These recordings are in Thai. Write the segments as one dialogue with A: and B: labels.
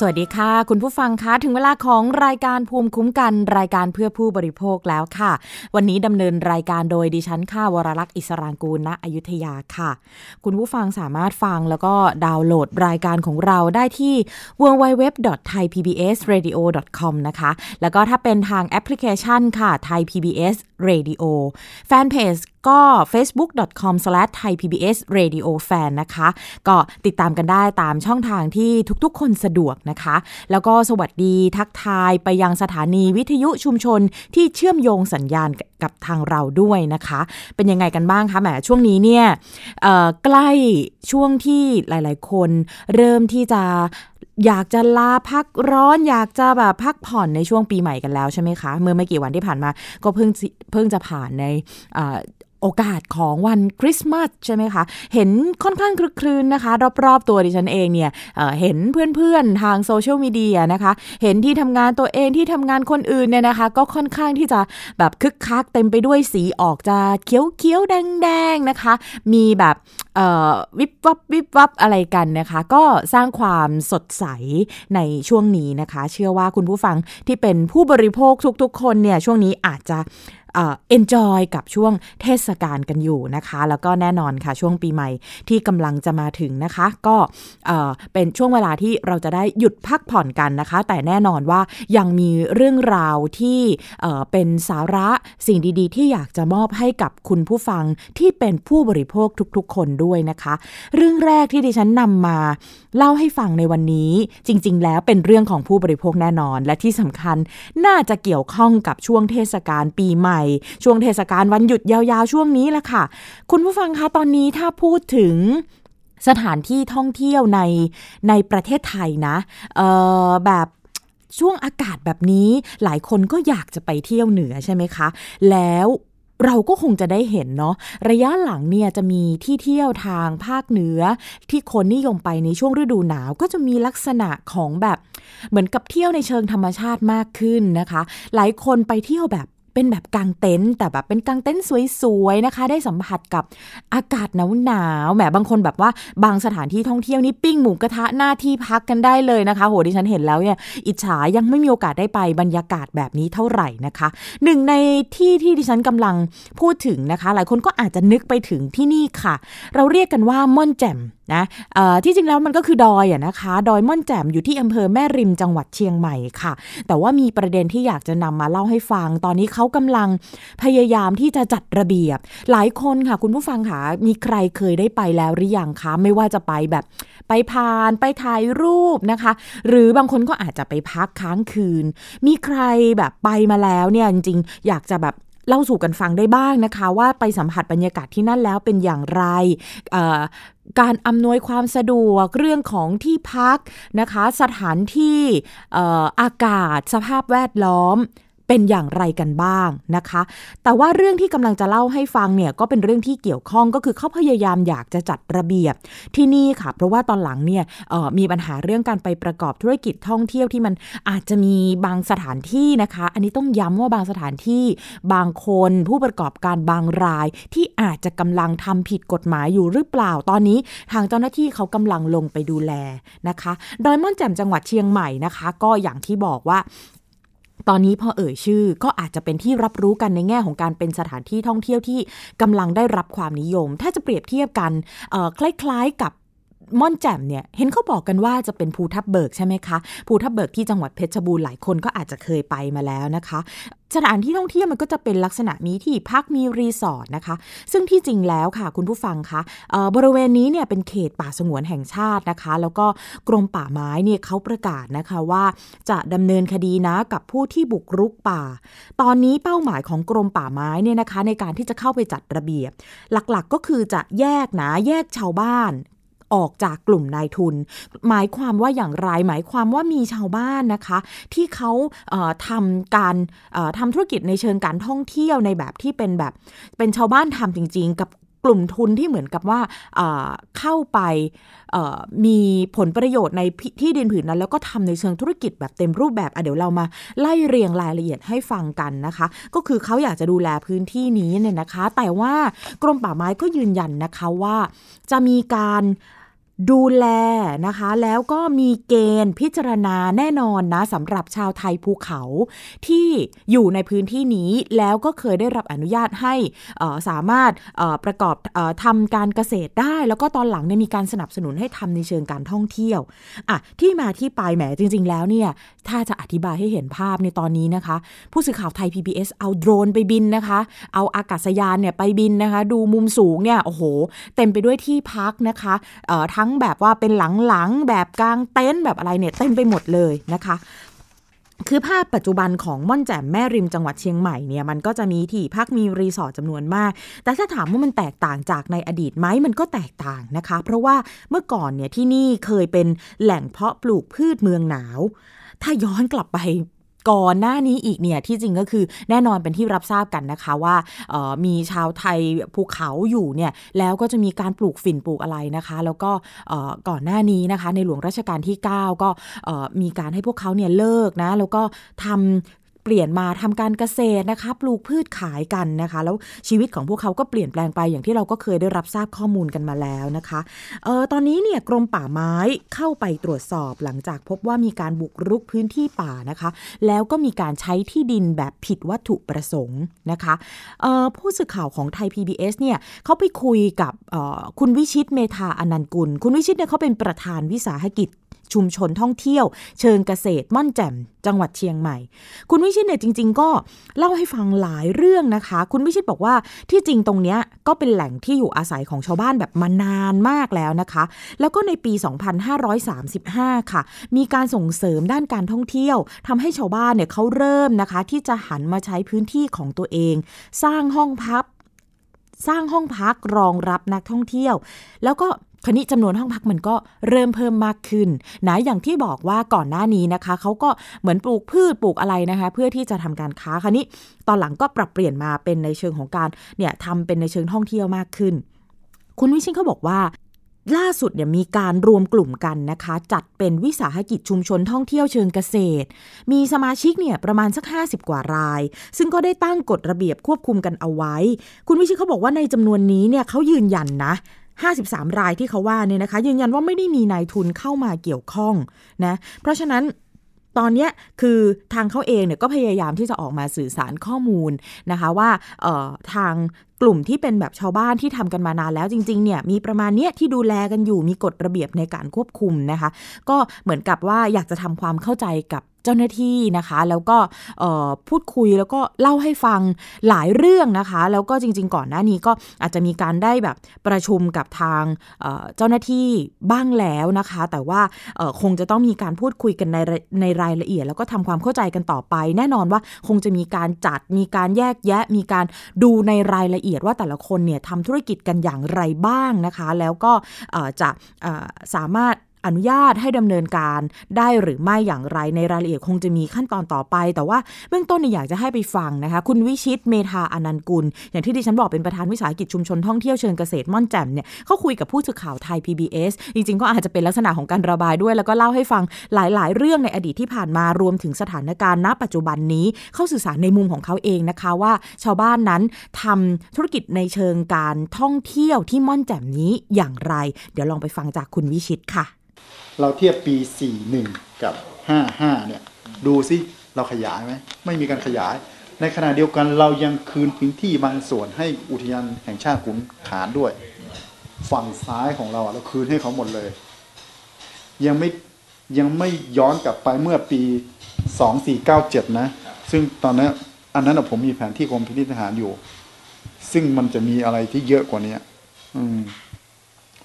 A: สวัสดีค่ะ คุณผู้ฟังคะถึงเวลาของรายการภูมิคุ้มกันรายการเพื่อผู้บริโภคแล้วค่ะ วันนี้ดำเนินรายการโดยดิฉันค่าวรลักษ์อิสรางกูลณอยุธยาค่ะ คุณผู้ฟังสามารถฟังแล้วก็ดาวน์โหลดรายการของเราได้ที่ www.thaipbsradio.com นะคะ แล้วก็ถ้าเป็นทางแอปพลิเคชันค่ะ Thai PBS Radio แฟนเพจ ก็ facebook.com/thaipbsradiofan นะคะ ก็ติดตามกันได้ตามช่องทางที่ทุกๆ คนสะดวกนะคะ แล้วก็สวัสดีทักทายไปยังสถานีวิทยุชุมชนที่เชื่อมโยงสัญญาณกับทางเราด้วยนะคะ เป็นยังไงกันบ้างคะแหมช่วงนี้เนี่ยใกล้ช่วงที่หลายๆ คนเริ่มที่จะอยากจะลาพักร้อนอยากจะแบบพักผ่อนในช่วงปีใหม่กันแล้วใช่ไหมคะ เมื่อไม่กี่วันที่ผ่านมา ก็เพิ่งเพิ่งจะผ่านใน โอกาสของวันคริสต์มาสใช่ไหมคะ เห็นค่อนข้างคลึกคลื้นนะคะ รอบๆตัวดิฉันเองเนี่ยเเห็นเพื่อนๆทางโซเชียลมีเดียนะคะ เห็นที่ทำงานตัวเองที่ทำงานคนอื่นเนี่ยนะคะ ก็ค่อนข้างที่จะแบบคึกคักเต็มไปด้วยสีออกจะเขียวเขียวแดงแดงนะคะ มีแบบวิบวับวิบวับอะไรกันนะคะ ก็สร้างความสดใสในช่วงนี้นะคะ เชื่อว่าคุณผู้ฟังที่เป็นผู้บริโภคทุกๆ คนเนี่ยช่วงนี้อาจจะ เอนจอยกับช่วงเทศกาลกันอยู่นะคะ แล้วก็แน่นอนค่ะช่วงปีใหม่ที่กำลังจะมาถึงนะคะ ก็เป็นช่วงเวลาที่เราจะได้หยุดพักผ่อนกันนะคะ แต่แน่นอนว่ายังมีเรื่องราวที่เป็นสาระสิ่งดีๆ ที่อยากจะมอบให้กับคุณผู้ฟังที่เป็นผู้บริโภคทุกๆ คนด้วยนะคะ เรื่องแรกที่ดิฉันนำมาเล่าให้ฟังในวันนี้จริง ๆ แล้วเป็นเรื่องของผู้บริโภคแน่นอน และที่สำคัญน่าจะเกี่ยวข้องกับช่วงเทศกาลปีใหม่ช่วงเทศกาลวันหยุดยาวๆช่วงนี้แหละค่ะ คุณผู้ฟังคะตอนนี้ถ้าพูดถึงสถานที่ท่องเที่ยวในในประเทศไทยนะแบบช่วงอากาศแบบนี้หลายคนก็อยากจะไปเที่ยวเหนือใช่ไหมคะ แล้วเราก็คงจะได้เห็นเนาะระยะหลังเนี่ยจะมีที่เที่ยวทางภาคเหนือ ที่คนนิยมไปในช่วงฤดูหนาวก็จะมีลักษณะของแบบเหมือนกับเที่ยวในเชิงธรรมชาติมากขึ้นนะคะ หลายคนไปเที่ยวแบบ เป็นแบบกางเต็นท์แต่แบบเป็นกางเต็นท์สวยๆนะคะ ได้สัมผัสกับอากาศหนาวๆแหมบางคนแบบว่าบางสถานที่ท่องเที่ยวนี่ปิ้งหมูกระทะหน้าที่พักกันได้เลยนะคะโหดิฉันเห็นแล้วเนี่ยอิจฉายังไม่มีโอกาสได้ไปบรรยากาศแบบนี้เท่าไหร่นะคะหนึ่งในที่ที่ดิฉันกำลังพูดถึงนะคะ หลายคนก็อาจจะนึกไปถึงที่นี่ค่ะ เราเรียกกันว่าม่อนแจ่มนะที่จริงแล้วมันก็คือดอยอะนะคะ ดอยม่อนแจ่มอยู่ที่อำเภอแม่ริมจังหวัดเชียงใหม่ค่ะ แต่ว่ามีประเด็นที่อยากจะนำมาเล่าให้ฟัง ตอนนี้เขากำลังพยายามที่จะจัดระเบียบ หลายคนค่ะ คุณผู้ฟังค่ะมีใครเคยได้ไปแล้วหรือยังคะ ไม่ว่าจะไปแบบไปพานไปถ่ายรูปนะคะ หรือบางคนก็อาจจะไปพักค้างคืน มีใครแบบไปมาแล้วเนี่ยจริงๆ อยากจะแบบเล่าสู่กันฟังได้บ้างนะคะ ว่าไปสัมผัสบรรยากาศที่นั่นแล้วเป็นอย่างไร การอำนวยความสะดวกเรื่องของที่พักนะคะ สถานที่อากาศสภาพแวดล้อม เป็นอย่างไรกันบ้างนะคะ แต่ว่าเรื่องที่กำลังจะเล่าให้ฟังเนี่ยก็เป็นเรื่องที่เกี่ยวข้องก็คือเขาพยายามอยากจะจัดระเบียบที่นี่ค่ะ เพราะว่าตอนหลังเนี่ยมีปัญหาเรื่องการไปประกอบธุรกิจท่องเที่ยวที่มันอาจจะมีบางสถานที่นะคะ อันนี้ต้องย้ำว่าบางสถานที่บางคนผู้ประกอบการบางราย ที่อาจจะกำลังทำผิดกฎหมายอยู่หรือเปล่าตอนนี้ ทางเจ้าหน้าที่เขากำลังลงไปดูแลนะคะดอยม่อนแจ่มจังหวัดเชียงใหม่นะคะ ก็อย่างที่บอกว่า ตอนนี้พอเอ่ยชื่อก็อาจจะเป็นที่รับรู้กันในแง่ของการเป็นสถานที่ท่องเที่ยวที่กำลังได้รับความนิยม ถ้าจะเปรียบเทียบกันคล้ายๆกับ ม่อนแจ่มเนี่ยเห็นเขาบอกกันว่าจะเป็นภูทับเบิกใช่ไหมคะภูทับเบิกที่จังหวัดเพชรบูรณ์หลายคนก็อาจจะเคยไปมาแล้วนะคะสถานที่ท่องเที่ยวมันก็จะเป็นลักษณะมีที่พักมีรีสอร์ทนะคะ ซึ่งที่จริงแล้วค่ะคุณผู้ฟังคะบริเวณนี้เนี่ยเป็นเขตป่าสงวนแห่งชาตินะคะ แล้วก็กรมป่าไม้เนี่ยเขาประกาศนะคะว่าจะดำเนินคดีนะกับผู้ที่บุกรุกป่า ตอนนี้เป้าหมายของกรมป่าไม้เนี่ยนะคะ ในการที่จะเข้าไปจัดระเบียบ หลักๆก็คือจะแยกนะแยกชาวบ้าน ออกจากกลุ่มนายทุน หมายความว่าอย่างไร หมายความว่ามีชาวบ้านนะคะ ที่เขาเทำการทำธุรกิจในเชิงการท่องเที่ยวในแบบที่เป็นแบบ เป็นชาวบ้านทำจริง ๆ กับกลุ่มทุนที่เหมือนกับว่าเข้าไปมีผลประโยชน์ในที่ดินผืนนั้น แล้วก็ทำในเชิงธุรกิจแบบเต็มรูปแบบเดี๋ยวเรามาไล่เรียงรายละเอียดให้ฟังกันนะคะ ก็คือเขาอยากจะดูแลพื้นที่นี้เนี่ยนะคะ แต่ว่ากรมป่าไม้ก็ยืนยันนะคะว่า จะมีการ ดูแลนะคะ แล้วก็มีเกณฑ์พิจารณาแน่นอนนะสำหรับชาวไทยภูเขาที่อยู่ในพื้นที่นี้แล้วก็เคยได้รับอนุญาตให้สามารถประกอบทำการเกษตรได้ แล้วก็ตอนหลังเนี่ยมีการสนับสนุนให้ทำในเชิงการท่องเที่ยวอะที่มาที่ไปแหมจริง ๆ แล้วเนี่ยถ้าจะอธิบายให้เห็นภาพในตอนนี้นะคะ ผู้สื่อข่าวไทย PBS เอาโดรนไปบินนะคะ เอาอากาศยานเนี่ยไปบินนะคะ ดูมุมสูงเนี่ยโอ้โห เต็มไปด้วยที่พักนะคะทั้งแบบว่าเป็นหลังๆแบบกลางเต็นท์แบบอะไรเนี่ยเต็มไปหมดเลยนะคะ คือภาพปัจจุบันของม่อนแจ่มแม่ริมจังหวัดเชียงใหม่เนี่ยมันก็จะมีที่พักมีรีสอร์ทจำนวนมาก แต่ถ้าถามว่ามันแตกต่างจากในอดีตไหมมันก็แตกต่างนะคะ เพราะว่าเมื่อก่อนเนี่ยที่นี่เคยเป็นแหล่งเพาะปลูกพืชเมืองหนาวถ้าย้อนกลับไป ก่อนหน้านี้อีกเนี่ยที่จริงก็คือแน่นอนเป็นที่รับทราบกันนะคะว่ามีชาวไทยภูเขาอยู่เนี่ยแล้วก็จะมีการปลูกฝิ่นปลูกอะไรนะคะ แล้วก็ก่อนหน้านี้นะคะ ในหลวงรัชกาลที่ 9 ก็มีการให้พวกเขาเนี่ยเลิกนะแล้วก็ทำ เปลี่ยนมาทำการเกษตรนะคะปลูกพืชขายกันนะคะ แล้วชีวิตของพวกเขาก็เปลี่ยนแปลงไปอย่างที่เราก็เคยได้รับทราบข้อมูลกันมาแล้วนะคะเออตอนนี้เนี่ยกรมป่าไม้เข้าไปตรวจสอบหลังจากพบว่ามีการบุกรุกพื้นที่ป่านะคะ แล้วก็มีการใช้ที่ดินแบบผิดวัตถุประสงค์นะคะผู้สื่อข่าวของไทย PBS เนี่ยเขาไปคุยกับคุณวิชิตเมธาอนันกุล คุณวิชิตเนี่ยเขาเป็นประธานวิสาหกิจ ชุมชนท่องเที่ยว เชิงเกษตรม่อนแจ่มจังหวัดเชียงใหม่ คุณวิชิตเนี่ยจริง ๆ ก็เล่าให้ฟังหลายเรื่องนะคะ คุณวิชิตบอกว่าที่จริงตรงเนี้ยก็เป็นแหล่งที่อยู่อาศัยของชาวบ้านแบบมานานมากแล้วนะคะ แล้วก็ในปี 2535 ค่ะ มีการส่งเสริมด้านการท่องเที่ยวทำให้ชาวบ้านเนี่ยเขาเริ่มนะคะ ที่จะหันมาใช้พื้นที่ของตัวเอง สร้างห้องพักสร้างห้องพักรองรับนักท่องเที่ยว แล้วก็ คณิจำนวนห้องพักมันก็เริ่มเพิ่มมากขึ้นนะอย่างที่บอกว่าก่อนหน้านี้นะคะเขาก็เหมือนปลูกพืชปลูกอะไรนะคะ เพื่อที่จะทำการค้าคราวนี้ตอนหลังก็ปรับเปลี่ยนมาเป็นในเชิงของการเนี่ยทำเป็นในเชิงท่องเที่ยวมากขึ้น คุณวิชิงเขาบอกว่าล่าสุดเนี่ยมีการรวมกลุ่มกันนะคะ จัดเป็นวิสาหกิจชุมชนท่องเที่ยวเชิงเกษตร มีสมาชิกเนี่ยประมาณสัก 50 กว่าราย ซึ่งก็ได้ตั้งกฎระเบียบควบคุมกันเอาไว้ คุณวิชิตเขาบอกว่าในจำนวนนี้เนี่ยเขายืนยันนะ 53 รายที่เขาว่าเนี่ยนะคะ ยืนยันว่าไม่ได้มีนายทุนเข้ามาเกี่ยวข้องนะเพราะฉะนั้นตอนนี้คือทางเขาเองเนี่ยก็พยายามที่จะออกมาสื่อสารข้อมูลนะคะว่าทางกลุ่มที่เป็นแบบชาวบ้านที่ทำกันมานานแล้วจริงๆเนี่ยมีประมาณเนี้ยที่ดูแลกันอยู่มีกฎระเบียบในการควบคุมนะคะ ก็เหมือนกับว่าอยากจะทำความเข้าใจกับ เจ้าหน้าที่นะคะ แล้วก็พูดคุยแล้วก็เล่าให้ฟังหลายเรื่องนะคะ แล้วก็จริง ๆ ก่อนหน้านี้ก็อาจจะมีการได้แบบประชุมกับทางเจ้าหน้าที่บ้างแล้วนะคะ แต่ว่าคงจะต้องมีการพูดคุยกันในในรายละเอียด แล้วก็ทำความเข้าใจกันต่อไป แน่นอนว่าคงจะมีการจัดมีการแยกแยะ มีการดูในรายละเอียดว่าแต่ละคนเนี่ยทำธุรกิจกันอย่างไรบ้างนะคะ แล้วก็จะสามารถ อนุญาตให้ดำเนินการได้หรือไม่อย่างไรในรายละเอียดคงจะมีขั้นตอนต่อไป แต่ว่าเบื้องต้นเนี่ยอยากจะให้ไปฟังนะคะ คุณวิชิตเมธาอนันกุล อย่างที่ดิฉันบอกเป็นประธานวิสาหกิจชุมชนท่องเที่ยวเชิงเกษตรม่อนแจ่มเนี่ยเขาคุยกับผู้สื่อข่าวไทย PBS จริงๆก็อาจจะเป็นลักษณะของการระบายด้วย แล้วก็เล่าให้ฟังหลาย ๆ เรื่องในอดีตที่ผ่านมารวมถึงสถานการณ์ณ ปัจจุบันนี้เขาสื่อสารในมุมของเขาเองนะคะว่าชาวบ้านนั้นทำธุรกิจในเชิงการท่องเที่ยวที่ม่อนแจ่มนี้อย่างไร เดี๋ยวลองไปฟังจากคุณวิชิตค่ะ
B: เราเทียบปี 41 กับ 55 เนี่ย ดูซิเราขยายไหมไม่มีการขยาย ในขณะเดียวกันเรายังคืนพื้นที่บางส่วนให้อุทยานแห่งชาติขุนขานด้วย ฝั่งซ้ายของเราเราคืนให้เขาหมดเลย ยังไม่ยังไม่ย้อนกลับไปเมื่อปี 2497 นะ ซึ่งตอนนั้นอันนั้นผมมีแผนที่กรมพินิจทหารอยู่ ซึ่งมันจะมีอะไรที่เยอะกว่านี้อืม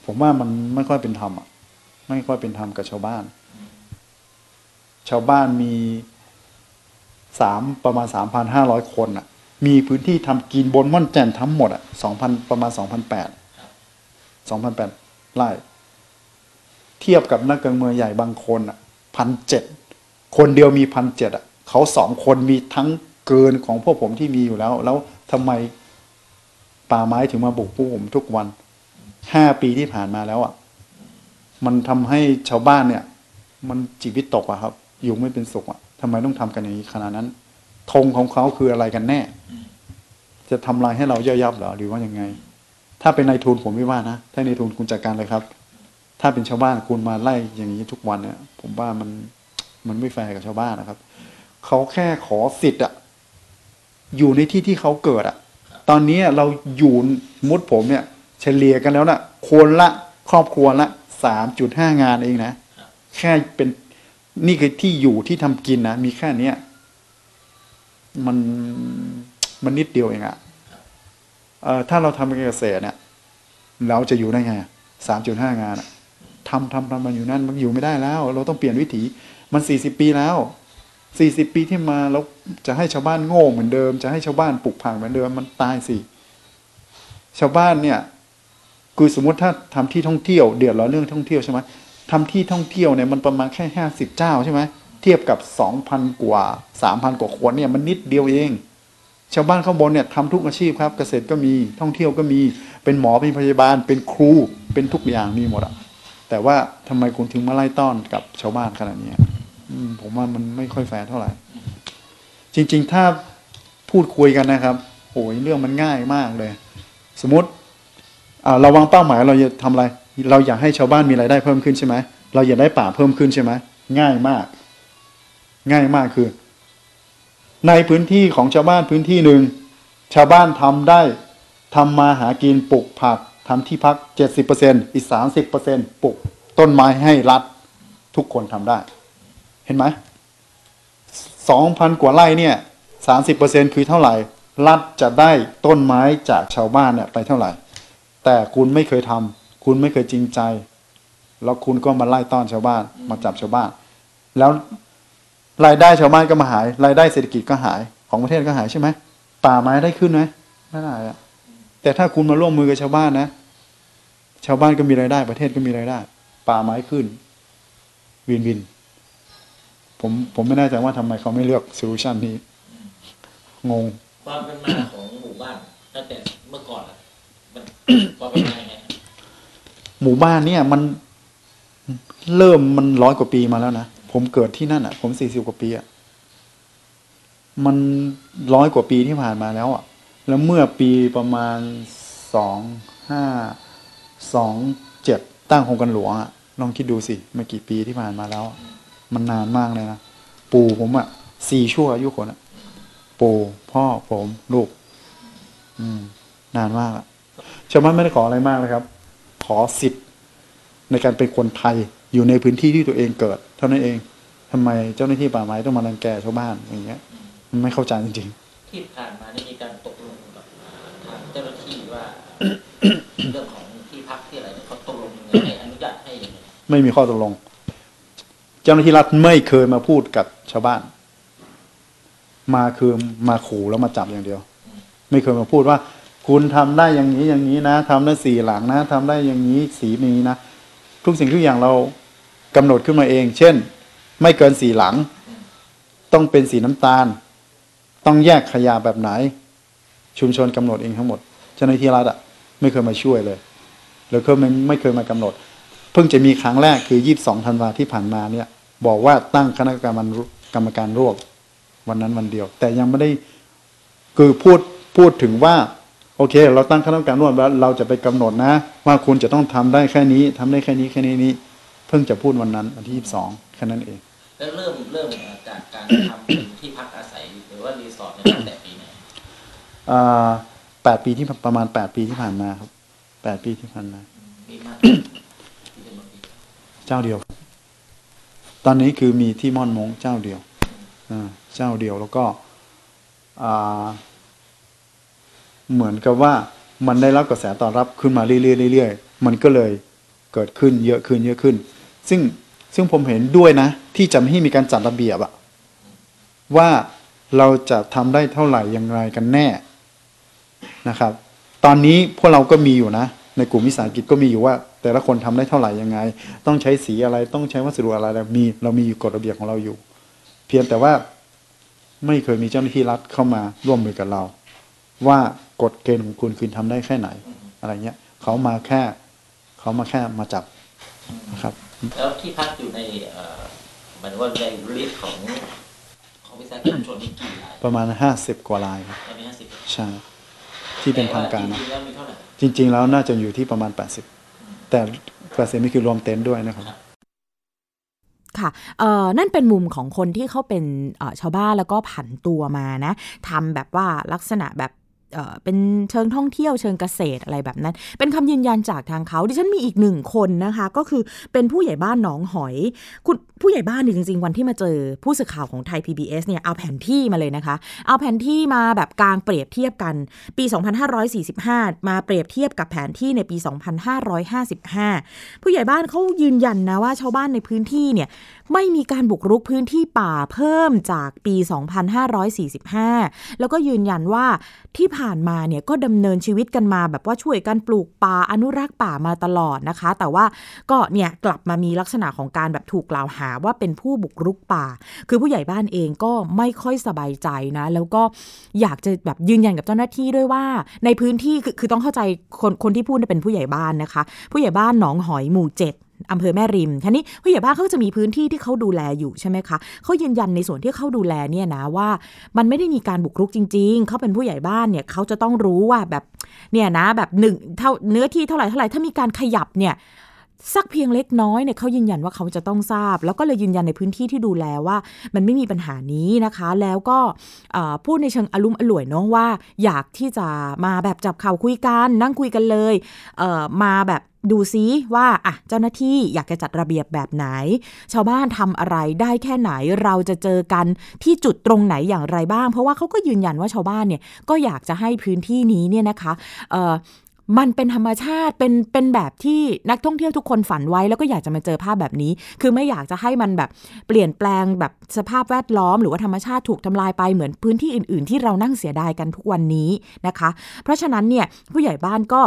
B: ผมว่ามันไม่ค่อยเป็นธรรมอะ ไม่ค่อยเป็นธรรมกับชาวบ้าน ชาวบ้านมีสามประมาณสามพันห้าร้อยคนอะ มีพื้นที่ทำกินบนม่อนแจ่นทั้งหมดอะสองพันประมาณสองพันแปดสองพันแปดไร่เทียบกับนักการเมืองใหญ่บางคนอะพันเจ็ดคนเดียวมีพันเจ็ดอะเขาสองคนมีทั้งเกินของพวกผมที่มีอยู่แล้ว แล้วทำไมป่าไม้ถึงมาบุกพวกผมทุกวันห้าปีที่ผ่านมาแล้วอะ มันทำให้ชาวบ้านเนี่ย มันจิตวิตกอะครับ อยู่ไม่เป็นสุขอะทำไมต้องทำกันอย่างนี้ขนาดนั้นธงของเขาคืออะไรกันแน่ จะทำลายให้เราย่อยยับเหรอหรือว่ายังไง ถ้าเป็นนายทุนผมไม่ว่านะถ้านายทุนคุณจัดการเลยครับ ถ้าเป็นชาวบ้านคุณมาไล่อย่างนี้ทุกวันเนี่ย ผมว่ามันมันไม่แฟร์กับชาวบ้านนะครับเขาแค่ขอสิทธิ์อะอยู่ในที่ที่เขาเกิดอะตอนนี้เราอยู่มุดผมเนี่ย เฉลี่ยกันแล้วนะคนละครอบครัวละ สามจุดห้างานเองนะแค่เป็นนี่คือที่อยู่ที่ทำกินนะมีแค่เนี้ยมันมันนิดเดียวเองอะเอ่อถ้าเราทำการเกษตรเนี่ย เราจะอยู่ได้ไงสามจุดห้างานอะทำทำทำมันอยู่นั่นมันอยู่ไม่ได้แล้ว เราต้องเปลี่ยนวิถีมันสี่สิบปีแล้วสี่สิบปีที่มาแล้วจะให้ชาวบ้านโง่เหมือนเดิม จะให้ชาวบ้านปลูกผักเหมือนเดิมมันตายสิชาวบ้านเนี่ย คือสมมติถ้าทำที่ท่องเที่ยวเดือดร้อนเรื่องท่องเที่ยวใช่ไหมทำที่ท่องเที่ยวเนี่ยมันประมาณแค่ห้าสิบเจ้าใช่ไหมเทียบกับสองพันกว่าสามพันกว่าคนเนี่ยมันนิดเดียวเอง ชาวบ้านข้างบนเนี่ยทำทุกอาชีพครับ เกษตรก็มีท่องเที่ยวก็มีเป็นหมอเป็นพยาบาล เป็นครูเป็นทุกอย่างมีหมดอะแต่ว่าทำไมคุณถึงมาไล่ต้อนกับชาวบ้านขนาดนี้ผมว่ามันไม่ค่อยแฟร์เท่าไหร่ จริง ๆ ถ้าพูดคุยกันนะครับโอ้ยเรื่องมันง่ายมากเลย สมมติ เราวางเป้าหมายเราจะทำอะไร เราอยากให้ชาวบ้านมีรายได้เพิ่มขึ้นใช่ไหมเราอยากได้ป่าเพิ่มขึ้นใช่ไหมง่ายมาก ง่ายมากคือ ในพื้นที่ของชาวบ้านพื้นที่หนึ่งชาวบ้านทำได้ทำมาหากินปลูกผักทำที่พักเจ็ดสิบเปอร์เซ็นอีกสามสิบเปอร์เซ็นปลูกต้นไม้ให้รัฐทุกคนทำได้ เห็นไหมสองพันกว่าไร่เนี่ยสามสิบเปอร์เซ็นคือเท่าไหร่ รัฐจะได้ต้นไม้จากชาวบ้านเนี่ยไปเท่าไหร่ แต่คุณไม่เคยทำคุณไม่เคยจริงใจ แล้วคุณก็มาไล่ต้อนชาวบ้าน มาจับชาวบ้าน แล้วรายได้ชาวบ้านก็มาหาย รายได้เศรษฐกิจก็หายของประเทศก็หายใช่ไหมป่าไม้ได้ขึ้นไหมไม่ได้อะแต่ถ้าคุณมาร่วมมือกับชาวบ้านนะ ชาวบ้านก็มีรายได้ ประเทศก็มีรายได้ ป่าไม้ขึ้น วินวิน ผมผมไม่แน่ใจว่าทำไมเขาไม่เลือกโซลูชันนี้ งง
C: ความเป็นมาของหมู่บ้านตั้งแต่
B: หมู่บ้านเนี่ย มันเริ่มมันร้อยกว่าปีมาแล้วนะ ผมเกิดที่นั่นอะ ผมสี่สิบกว่าปีอะมันร้อยกว่าปีที่ผ่านมาแล้วอะ แล้วเมื่อปีประมาณสองห้าสองเจ็ดตั้งโครงการหลวงอะลองคิดดูสิไม่กี่ปีที่ผ่านมาแล้ว มันนานมากเลยนะปู่ผมอะสี่ชั่วอายุคนอะปู่พ่อผมลูก อืม นานมากอะ ชาวบ้านไม่ได้ขออะไรมากเลยครับ ขอสิทธิ์ในการเป็นคนไทยอยู่ในพื้นที่ที่ตัวเองเกิด เท่านั้นเองทำไมเจ้าหน้าที่ป่าไม้ต้องมารังแกชาวบ้านอย่างเงี้ย มันไม่เข้าใจจริง
C: ที่ผ่านมานี่มีการตกลงกับทางเจ้าหน้าที่ว่าเรื่องของที่พักที่อะไรเนี่ยเขาตกลงยังไงให้อนุญาตให้ยังไง
B: ๆไม่มีข้อตกลง เจ้าหน้าที่รัฐไม่เคยมาพูดกับชาวบ้าน มาคือมาขู่แล้วมาจับอย่างเดียว ไม่เคยมาพูดว่า คุณทำได้อย่างนี้อย่างนี้นะทำได้สี่หลังนะทำได้อย่างนี้สีนี้นะ ทุกสิ่งทุกอย่างเรากำหนดขึ้นมาเอง เช่น ไม่เกินสี่หลัง ต้องเป็นสีน้ำตาล ต้องแยกขยะแบบไหน ชุมชนกำหนดเองทั้งหมดเจ้าหน้าที่รัฐอะไม่เคยมาช่วยเลยแล้วก็ไม่ไม่เคยมากำหนด เพิ่งจะมีครั้งแรกคือยี่สิบสองธันวาที่ผ่านมาเนี่ย บอกว่าตั้งคณะกรรมการกรรมการร่วมวันนั้นวันเดียว แต่ยังไม่ได้คือพูดพูดถึงว่า โอเค เราตั้งคณะกรรมการร่วมแล้วเราจะไปกำหนดนะ ว่าคุณจะต้องทำได้แค่นี้ทำได้แค่นี้แค่นี้นี้ เพิ่งจะพูดวันนั้นวันที่ยี่สิบสองแค่นั้นเอง
C: แล้วเริ่มเริ่มจากการทำเป็นที่พักอาศัยหรือว่ารีสอร์ทเนี่ยตั้งแต่ปีไหน
B: อ่าแปดปีที่ประมาณแปดปีที่ผ่านมาครับแปดปีที่ผ่านมา
C: มีมากที่จะมาปี
B: เจ้าเดียว ตอนนี้คือมีที่ม่อนมงเจ้าเดียวอ่าเจ้าเดียวแล้วก็อ่า เหมือนกับว่ามันได้รับกระแสตอบรับขึ้นมาเรื่อยๆเรื่อยๆมันก็เลยเกิดขึ้นเยอะขึ้นเยอะขึ้น ซึ่งซึ่งผมเห็นด้วยนะ ที่จะไม่ให้มีการจัดระเบียบอะว่าเราจะทำได้เท่าไหร่อย่างไรกันแน่นะครับ ตอนนี้พวกเราก็มีอยู่นะ ในกลุ่มวิสาหกิจก็มีอยู่ว่า แต่ละคนทำได้เท่าไหร่ยังไง ต้องใช้สีอะไรต้องใช้วัสดุอะไรเรามี เรามีอยู่กฎระเบียบของเราอยู่ เพียงแต่ว่าไม่เคยมีเจ้าหน้าที่รัฐเข้ามาร่วมมือกับเรา ว่ากฎเกณฑ์ของคุณคุณทำได้แค่ไหน อะไรเงี้ยเขามาแค่เขามาแค่มาจับนะครับ
C: แล้วที่พักอยู่ในเอ่อหมายถึงว่าใน list ของของวิสาหกิจชุมชนนี่กี่ราย
B: ประมาณห้าสิบกว่ารายครับ
C: ตอนนี้ห้าสิบ
B: ใช่ที่เป็นทางการ
C: จ
B: นะ
C: ริงๆแล้วมีเท่าไหร่
B: จริง ๆ แล้วน่าจะอยู่ที่ประมาณ 80 แต่80นี่คือรวมเต็นท์ด้วยนะครับ
A: ค่ะเอ่อนั่นเป็นมุมของคนที่เขาเป็นเอ่อชาวบ้านแล้วก็ผันตัวมานะทำแบบว่าลักษณะแบบ เป็นเชิงท่องเที่ยวเชิงเกษตรอะไรแบบนั้น เป็นคำยืนยันจากทางเขาดิฉันมีอีกหนึ่งคนนะคะ ก็คือเป็นผู้ใหญ่บ้านหนองหอยคุณผู้ใหญ่บ้านเนี่ยจริง ๆ วันที่มาเจอผู้สื่อข่าวของไทย PBS เนี่ยเอาแผนที่มาเลยนะคะ เอาแผนที่มาแบบกลางเปรียบเทียบกัน ปี 2545 มาเปรียบเทียบกับแผนที่ในปี 2555 ผู้ใหญ่บ้านเขายืนยันนะว่าชาวบ้านในพื้นที่เนี่ย ไม่มีการบุกรุกพื้นที่ป่าเพิ่มจากปี 2545 แล้วก็ยืนยันว่าที่ผ่านมาเนี่ยก็ดำเนินชีวิตกันมา แบบว่าช่วยกันปลูกป่าอนุรักษ์ป่ามาตลอดนะคะ แต่ว่าก็เนี่ยกลับมามีลักษณะของการแบบถูกกล่าวหาว่าเป็นผู้บุกรุกป่า คือผู้ใหญ่บ้านเองก็ไม่ค่อยสบายใจนะ แล้วก็อยากจะแบบยืนยันกับเจ้าหน้าที่ด้วยว่า ในพื้นที่คือคือต้องเข้าใจคนคนที่พูดเนี่ยเป็นผู้ใหญ่บ้านนะคะ ผู้ใหญ่บ้านหนองหอยหมู่เจ็ด อำเภอแม่ริมทีนี้ผู้ใหญ่บ้านเขาจะมีพื้นที่ที่เขาดูแลอยู่ใช่ไหมคะเขายืนยันในส่วนที่เขาดูแลเนี่ยนะว่า มันไม่ได้มีการบุกรุกจริง ๆเขาเป็นผู้ใหญ่บ้านเนี่ยเขาจะต้องรู้ว่าแบบเนี่ยนะแบบหนึ่งเท่าเนื้อที่เท่าไหร่เท่าไหร่ถ้ามีการขยับเนี่ย สักเพียงเล็กน้อยเนี่ยเขายืนยันว่าเขาจะต้องทราบ แล้วก็เลยยืนยันในพื้นที่ที่ดูแลว่า มันไม่มีปัญหานี้นะคะ แล้วก็พูดในเชิงอารมณ์อร่วยเนาะว่า อยากที่จะมาแบบจับเข่าคุยกันนั่งคุยกันเลยเมาแบบดูซิว่าอะเจ้าหน้าที่อยากจะจัดระเบียบแบบไหน ชาวบ้านทำอะไรได้แค่ไหนเราจะเจอกันที่จุดตรงไหนอย่างไรบ้าง เพราะว่าเขาก็ยืนยันว่าชาวบ้านเนี่ยก็อยากจะให้พื้นที่นี้เนี่ยนะคะ มันเป็นธรรมชาติเป็นเป็นแบบที่นักท่องเที่ยวทุกคนฝันไว้แล้วก็อยากจะมาเจอภาพแบบนี้ คือไม่อยากจะให้มันแบบเปลี่ยนแปลงแบบสภาพแวดล้อม หรือว่าธรรมชาติถูกทำลายไปเหมือนพื้นที่อื่น ๆ ที่เรานั่งเสียดายกันทุกวันนี้นะคะ เพราะฉะนั้นเนี่ยผู้ใหญ่บ้านก็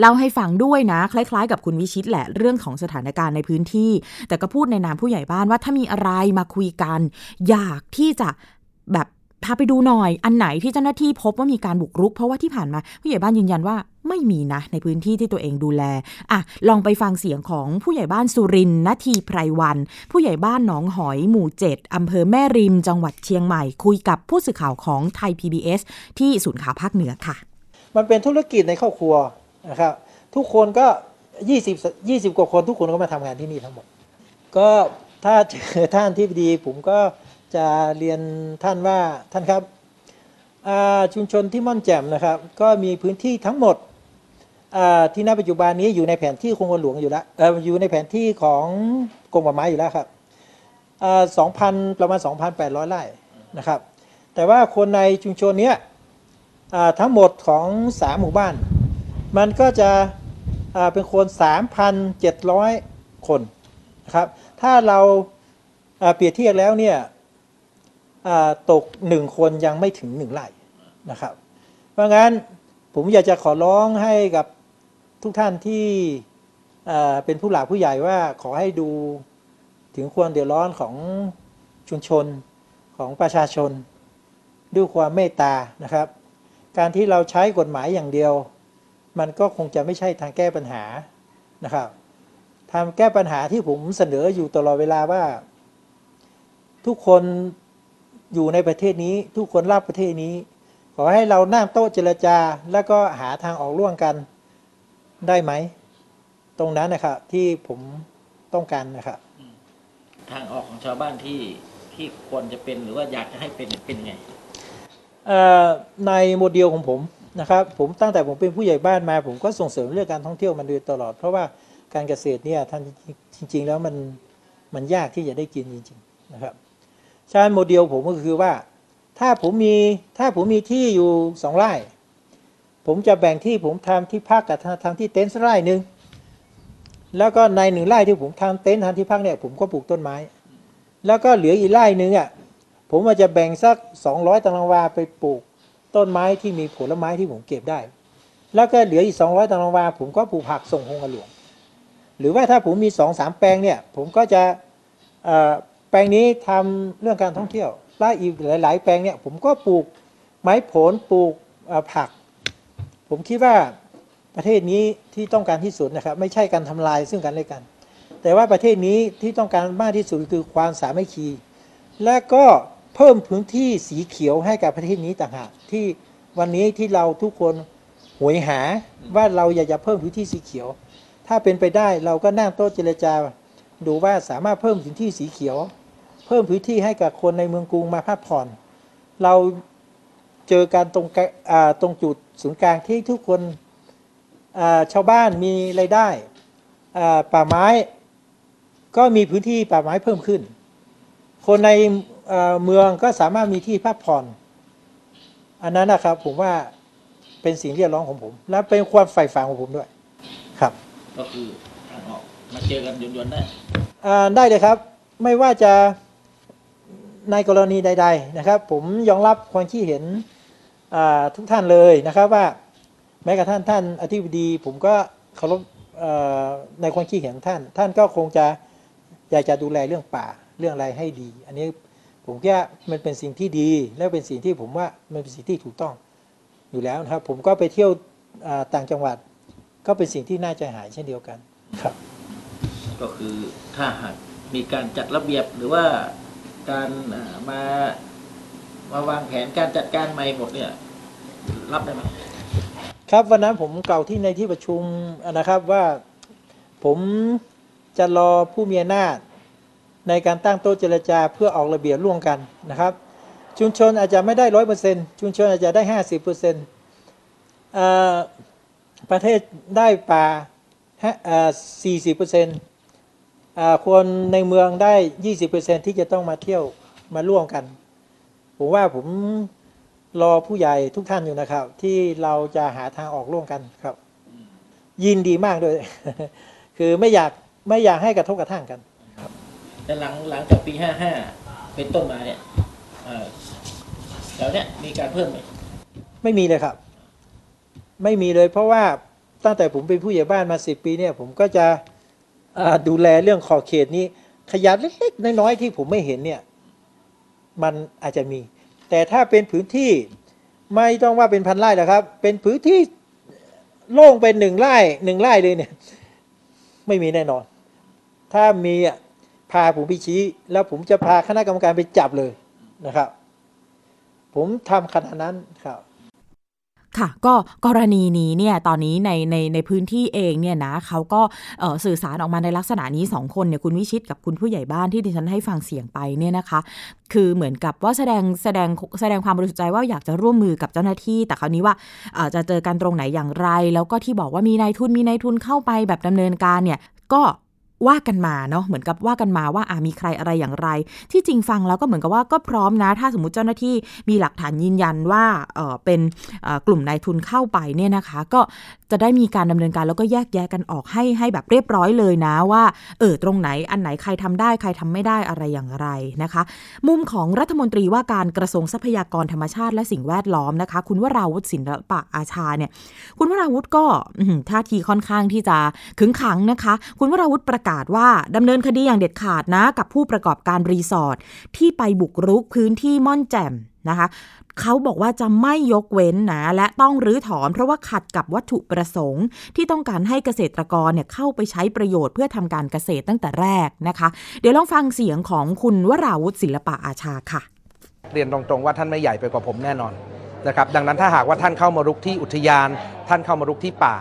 A: เล่าให้ฟังด้วยนะ คล้ายๆ กับคุณวิชิตแหละเรื่องของสถานการณ์ในพื้นที่ แต่ก็พูดในนามผู้ใหญ่บ้านว่าถ้ามีอะไรมาคุยกัน อยากที่จะแบบ พาไปดูหน่อยอันไหนที่เจ้าหน้าที่พบว่ามีการบุกรุก เพราะว่าที่ผ่านมาผู้ใหญ่บ้านยืนยันว่าไม่มีนะ ในพื้นที่ที่ตัวเองดูแลอะลองไปฟังเสียงของผู้ใหญ่บ้านสุรินทร์นาทีไพรวัน ผู้ใหญ่บ้านหนองหอยหมู่เจ็ดอำเภอแม่ริม จังหวัดเชียงใหม่ คุยกับผู้สื่อข่าวของไทย PBS ที่ศูนย์ข่าวภาคเหนือค่ะ
D: มันเป็นธุรกิจในครอบครัวนะครับทุกคนก็20 20กว่าคนทุกคนก็มาทำงานที่นี่ทั้งหมด ก็ถ้าเจอท่านที่ดีผมก็ จะเรียนท่านว่าท่านครับชุมชนที่ม่อนแจ่มนะครับ ก็มีพื้นที่ทั้งหมดที่ณปัจจุบันนี้อยู่ในแผนที่โครงการหลวงอยู่แล้วออยู่ในแผนที่ของกรมป่าไม้อยู่แล้วครับอ่า2,000ประมาณ 2,800 ไร่นะครับ แต่ว่าคนในชุมชนเนี้ยทั้งหมดของสามหมู่บ้าน มันก็จะเป็นคน 3,700 คนนะครับ ถ้าเราเปรียบเทียบแล้วเนี่ย ตกหนึ่งคนยังไม่ถึงหนึ่งไร่นะครับ เพราะงั้นผมอยากจะขอร้องให้กับทุกท่านที่เป็นผู้หลักผู้ใหญ่ว่าขอให้ดูถึงความเดือดร้อนของชุมชนของประชาชน ด้วยความเมตตานะครับ การที่เราใช้กฎหมายอย่างเดียว มันก็คงจะไม่ใช่ทางแก้ปัญหานะครับทางแก้ปัญหาที่ผมเสนออยู่ตลอดเวลาว่า ทุกคน อยู่ในประเทศนี้ทุกคนรับประเทศนี้ ขอให้เรานั่งโต๊ะเจรจา แล้วก็หาทางออกร่วมกันได้ไหม ตรงนั้นนะครับที่ผมต้องการนะครับ
C: ทางออกของชาวบ้านที่ที่ควรจะเป็นหรือว่าอยากจะให้เป็นเป็นยังไง
D: เอ่อในโมเดลของผมนะครับผมตั้งแต่ผมเป็นผู้ใหญ่บ้านมา ผมก็ส่งเสริมเรื่องการท่องเที่ยวมาโดยตลอด เพราะว่าการเกษตรเนี่ยท่านจริง ๆ แล้วมันมันยากที่จะได้กินจริง ๆ นะครับ ฉะนั้นโมเดลผมก็คือว่า ถ้าผมมีถ้าผมมีที่อยู่สองไร่ ผมจะแบ่งที่ผมทำที่พักกับทำทำที่เต็นท์ไร่หนึ่งแล้วก็ในหนึ่งไร่ที่ผมทำเต็นท์ทำที่พักเนี่ยผมก็ปลูกต้นไม้ แล้วก็เหลืออีกไร่หนึ่งอะผมอาจจะแบ่งสัก 200ตารางวาไปปลูกต้นไม้ที่มีผลไม้ที่ผมเก็บได้ แล้วก็เหลืออีก 200ตารางวาผมก็ปลูกผักส่งโรงกระหลวง หรือว่าถ้าผมมี2อสามแปลงเนี่ย ผมก็จะ แปลงนี้ทำเรื่องการท่องเที่ยวและอีกหลาย ๆ แปลงเนี่ยผมก็ปลูกไม้ผลปลูกผัก ผมคิดว่าประเทศนี้ที่ต้องการที่สุดนะครับ ไม่ใช่การทำลายซึ่งกันและกัน แต่ว่าประเทศนี้ที่ต้องการมากที่สุดคือความสามัคคี และก็เพิ่มพื้นที่สีเขียวให้กับประเทศนี้ต่างหากที่วันนี้ที่เราทุกคนหวยหาว่าเราอยากจะเพิ่มพื้นที่สีเขียว ถ้าเป็นไปได้เราก็นั่งโต๊ะเจรจาดูว่าสามารถเพิ่มพื้นที่สีเขียว เพิ่มพื้นที่ให้กับคนในเมืองกรุงมาพักผ่อน เราเจอการตรงกะอ่าตรงจุดศูนย์กลางที่ทุกคนอ่าชาวบ้านมีรายได้อ่าป่าไม้ก็มีพื้นที่ป่าไม้เพิ่มขึ้น คนในเอ่อเมืองก็สามารถมีที่พักผ่อน อันนั้นนะครับผมว่าเป็นสิ่งเรียกร้องของผม และเป็นความใฝ่ฝันของผมด้วยครับ
C: ก็คือทางออกมาเจอกันยนๆได้
D: อ่าได้เลยครับ ไม่ว่าจะ ในกรณีใด ๆ นะครับ ผมยอมรับความคิดเห็นทุกท่านเลยนะครับว่าแม้กระทั่งท่านอธิบดี ผมก็เคารพในความคิดเห็นท่าน ท่านก็คงจะอยากจะดูแลเรื่องป่าเรื่องอะไรให้ดี อันนี้ผมคิดว่ามันเป็นสิ่งที่ดี และเป็นสิ่งที่ผมว่ามันเป็นสิ่งที่ถูกต้องอยู่แล้วนะครับ ผมก็ไปเที่ยวต่างจังหวัด ก็เป็นสิ่งที่น่าใจหายเช่นเดียวกันครับ
C: ก็คือถ้าหากมีการจัดระเบียบหรือว่า การมามาวางแผนการจัดการใหม่หมดเนี่ย รับได้ไหม
D: ครับวันนั้นผมกล่าวที่ในที่ประชุมนะครับว่าผมจะรอผู้มีอำนาจในการตั้งโต๊ะเจรจาเพื่อออกระเบียบร่วมกันนะครับ ชุมชนอาจจะไม่ได้ร้อยเปอร์เซ็นต์ชุมชนอาจจะได้ห้าสิบเปอร์เซ็นต์ประเทศได้ป่าสี่สิบเปอร์เซ็นต์ คนในเมืองได้ยี่สิบเปอร์เซ็นต์ที่จะต้องมาเที่ยวมาร่วมกัน ผมว่าผมรอผู้ใหญ่ทุกท่านอยู่นะครับ ที่เราจะหาทางออกร่วมกันครับ ยินดีมากด้วย คือไม่อยากไม่อยากให้กระทบกระทั่งกัน
C: แต่หลังหลังจากปีห้าห้าเป็นต้นมาเนี่ยเอ่อแถวเนี้ยมีการเพิ่มไหม
D: ไม่มีเลยครับ ไม่มีเลยเพราะว่าตั้งแต่ผมเป็นผู้ใหญ่บ้านมาสิบปีเนี่ย ผมก็จะอ่า ดูแลเรื่องขอบเขตนี้ ขยะเล็กๆน้อยๆที่ผมไม่เห็นเนี่ย มันอาจจะมี แต่ถ้าเป็นพื้นที่ไม่ต้องว่าเป็นพันไร่หรอกครับ เป็นพื้นที่โล่งเป็นหนึ่งไร่หนึ่งไร่เลยเนี่ย ไม่มีแน่นอน ถ้ามีอะพาผมไปชี้ แล้วผมจะพาคณะกรรมการไปจับเลยนะครับ ผมทำขนาดนั้นครับ
A: ค่ะก็กรณีนี้เนี่ยตอนนี้ในในในพื้นที่เองเนี่ยนะเขาก็สื่อสารออกมาในลักษณะนี้สองคนเนี่ยคุณวิชิตกับคุณผู้ใหญ่บ้านที่ดิฉันให้ฟังเสียงไปเนี่ยนะคะ คือเหมือนกับว่าแสดงแสดงแสดงความบริสุทธิ์ใจว่าอยากจะร่วมมือกับเจ้าหน้าที่ แต่คราวนี้ว่าจะเจอกันตรงไหนอย่างไร แล้วก็ที่บอกว่ามีนายทุนมีนายทุนเข้าไปแบบดำเนินการเนี่ยก็ ว่ากันมาเนาะเหมือนกับว่ากันมาว่าอ่ามีใครอะไรอย่างไร ที่จริงฟังแล้วก็เหมือนกับว่าก็พร้อมนะ ถ้าสมมติเจ้าหน้าที่มีหลักฐานยืนยันว่าเออเป็นกลุ่มนายทุนเข้าไปเนี่ยนะคะ ก็จะได้มีการดำเนินการแล้วก็แยกแยะกันออกให้ให้แบบเรียบร้อยเลยนะว่าเออตรงไหนอันไหนใครทำได้ใครทำไม่ได้อะไรอย่างไรนะคะ มุมของรัฐมนตรีว่าการกระทรวงทรัพยากรธรรมชาติและสิ่งแวดล้อมนะคะ คุณวราวุฒิศิลปะอาชาเนี่ยคุณวราวุฒิก็ท่าทีค่อนข้างที่จะขึงขังนะคะ คุณวราวุฒิประกาศว่าดำเนินคดีอย่างเด็ดขาดนะกับผู้ประกอบการรีสอร์ทที่ไปบุกรุกพื้นที่ม่อนแจ่มนะคะเขาบอกว่าจะไม่ยกเว้นนะ และต้องรื้อถอนเพราะว่าขัดกับวัตถุประสงค์ ที่ต้องการให้เกษตรกรเนี่ยเข้าไปใช้ประโยชน์เพื่อทำการเกษตรตั้งแต่แรกนะคะ เดี๋ยวลองฟังเสียงของคุณวราวุฒิศิลปะอาชาค่ะ
E: เรียนตรงๆว่าท่านไม่ใหญ่ไปกว่าผมแน่นอนนะครับดังนั้นถ้าหากว่าท่านเข้ามารุกที่อุทยาน ท่านเข้ามารุกที่ป่า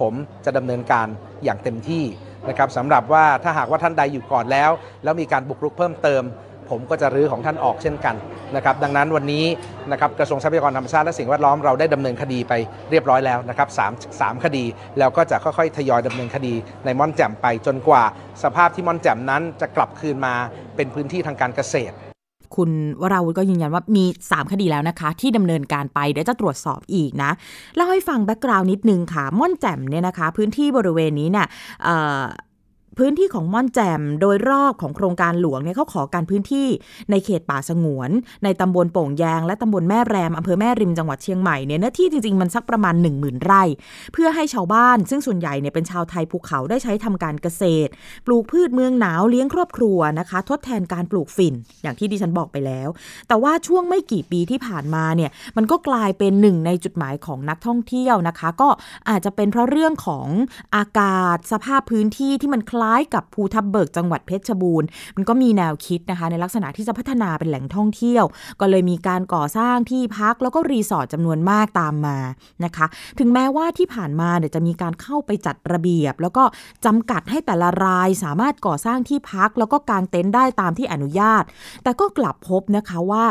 E: ผมจะดำเนินการอย่างเต็มที่ นะครับสำหรับว่าถ้าหากว่าท่านใดอยู่ก่อนแล้ว แล้วมีการบุกรุกเพิ่มเติม ผมก็จะรื้อของท่านออกเช่นกันนะครับดังนั้นวันนี้นะครับกระทรวงทรัพยากรธรรมชาติและสิ่งแวดล้อมเราได้ดำเนินคดีไปเรียบร้อยแล้วนะครับสามสามคดี แล้วก็จะค่อยๆ ทยอยดำเนินคดีในม่อนแจ่มไปจนกว่า สภาพที่ม่อนแจ่มนั้นจะกลับคืนมาเป็นพื้นที่ทางการเกษตร
A: คุณวราวุธก็ยืนยันว่ามี 3 คดีแล้วนะคะ ที่ดำเนินการไปเดี๋ยวจะตรวจสอบอีกนะเล่าให้ฟังแบ็กกราวน์นิดนึงค่ะ ม่อนแจ่มเนี่ยนะคะ พื้นที่บริเวณนี้เนี่ย พื้นที่ของม่อนแจ่มโดยรอบของโครงการหลวงเนี่ยเขาขอการพื้นที่ในเขตป่าสงวน ในตำบลโป่งแยงและตำบลแม่แรมอำเภอแม่ริมจังหวัดเชียงใหม่เนี่ยเนื้อที่จริง ๆ มันสักประมาณ 1 0,000 ไร่ เพื่อให้ชาวบ้าน ซึ่งส่วนใหญ่เนี่ยเป็นชาวไทยภูเขาได้ใช้ทำการเกษตร ปลูกพืชเมืองหนาวเลี้ยงครอบครัวนะคะ ทดแทนการปลูกฝิ่น อย่างที่ดิฉันบอกไปแล้ว แต่ว่าช่วงไม่กี่ปีที่ผ่านมาเนี่ยมันก็กลายเป็นหนึ่งในจุดหมายของนักท่องเที่ยวนะคะ ก็อาจจะเป็นเพราะเรื่องของอากาศสภาพพื้นที่ที่มันคล้ายกับภูทับเบิกจังหวัดเพชรบูรณ์ มันก็มีแนวคิดนะคะ ในลักษณะที่จะพัฒนาเป็นแหล่งท่องเที่ยว ก็เลยมีการก่อสร้างที่พักแล้วก็รีสอร์ทจำนวนมากตามมานะคะ ถึงแม้ว่าที่ผ่านมาเดี๋ยวจะมีการเข้าไปจัดระเบียบ แล้วก็จำกัดให้แต่ละรายสามารถก่อสร้างที่พัก แล้วก็กางเต็นท์ได้ตามที่อนุญาต แต่ก็กลับพบนะคะว่า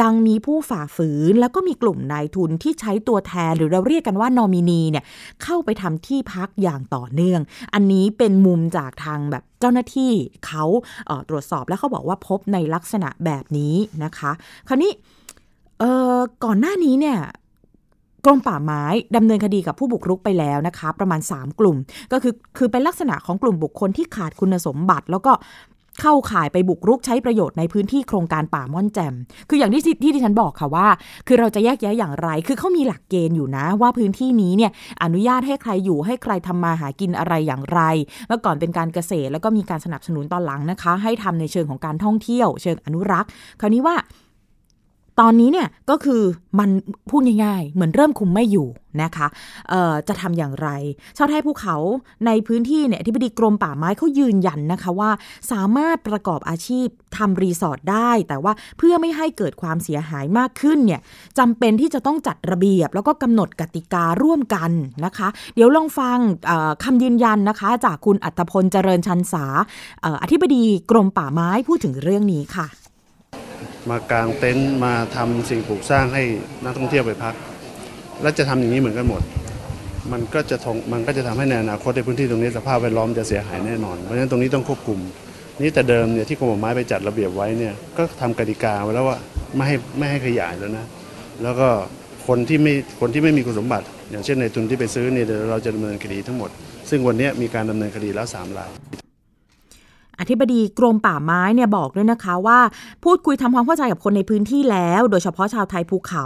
A: ยังมีผู้ฝ่าฝืน แล้วก็มีกลุ่มนายทุนที่ใช้ตัวแทนหรือเราเรียกกันว่านอมินีเนี่ยเข้าไปทำที่พักอย่างต่อเนื่อง อันนี้เป็นมุมจากทางแบบเจ้าหน้าที่เขาเตรวจสอบแล้วเขาบอกว่าพบในลักษณะแบบนี้นะคะ คราวนี้ก่อนหน้านี้เนี่ยกรมป่าไม้ดำเนินคดีกับผู้บุกรุกไปแล้วนะคะ ประมาณ 3 กลุ่ม ก็คือคือเป็นลักษณะของกลุ่มบุคคลที่ขาดคุณสมบัติ แล้วก็ เข้าข่ายไปบุกรุกใช้ประโยชน์ในพื้นที่โครงการป่าม่อนแจ่ม คืออย่างที่ที่ดิฉันบอกค่ะว่า คือเราจะแยกแยะอย่างไร คือเขามีหลักเกณฑ์อยู่นะ ว่าพื้นที่นี้เนี่ยอนุญาตให้ใครอยู่ให้ใครทำมาหากินอะไรอย่างไร เมื่อก่อนเป็นการเกษตรแล้วก็มีการสนับสนุนตอนหลังนะคะ ให้ทำในเชิงของการท่องเที่ยว เชิงอนุรักษ์ คราวนี้ว่า ตอนนี้เนี่ยก็คือมันพูดง่ายๆ เหมือนเริ่มคุมไม่อยู่นะคะจะทำอย่างไร ชาวไทยภูเขาในพื้นที่เนี่ยที่บดีกรมป่าไม้เขายืนยันนะคะว่า สามารถประกอบอาชีพทำรีสอร์ทได้ แต่ว่าเพื่อไม่ให้เกิดความเสียหายมากขึ้นเนี่ยจำเป็นที่จะต้องจัดระเบียบ แล้วก็กำหนดกติการ่วมกันนะคะ เดี๋ยวลองฟังคำยืนยันนะคะ จากคุณอัตพลเจริญชันษาอออธิบดีกรมป่าไม้พูดถึงเรื่องนี้ค่ะ
F: มากางเต็นท์มาทำสิ่งปลูกสร้างให้นักท่องเที่ยวไปพัก แล้วจะทำอย่างนี้เหมือนกันหมด มันก็จะทงมันก็จะทำให้ในอนาคตในพื้นที่ตรงนี้สภาพแวดล้อมจะเสียหายแน่นอน เพราะฉะนั้นตรงนี้ต้องควบคุม นี่แต่เดิมเนี่ยที่กรมป่าไม้ไปจัดระเบียบไว้เนี่ยก็ทำกติกาไว้แล้วว่าไม่ให้ไม่ให้ขยายแล้วนะ แล้วก็คนที่ไม่คนที่ไม่มีคุณสมบัติ อย่างเช่นในทุนที่ไปซื้อเนี่ยเดี๋ยวเราจะดำเนินคดีทั้งหมด ซึ่งวันนี้มีการดำเนินคดีแล้วสามราย
A: อธิบดีกรมป่าไม้เนี่ยบอกด้วยนะคะว่า พูดคุยทำความเข้าใจกับคนในพื้นที่แล้ว โดยเฉพาะชาวไทยภูเขา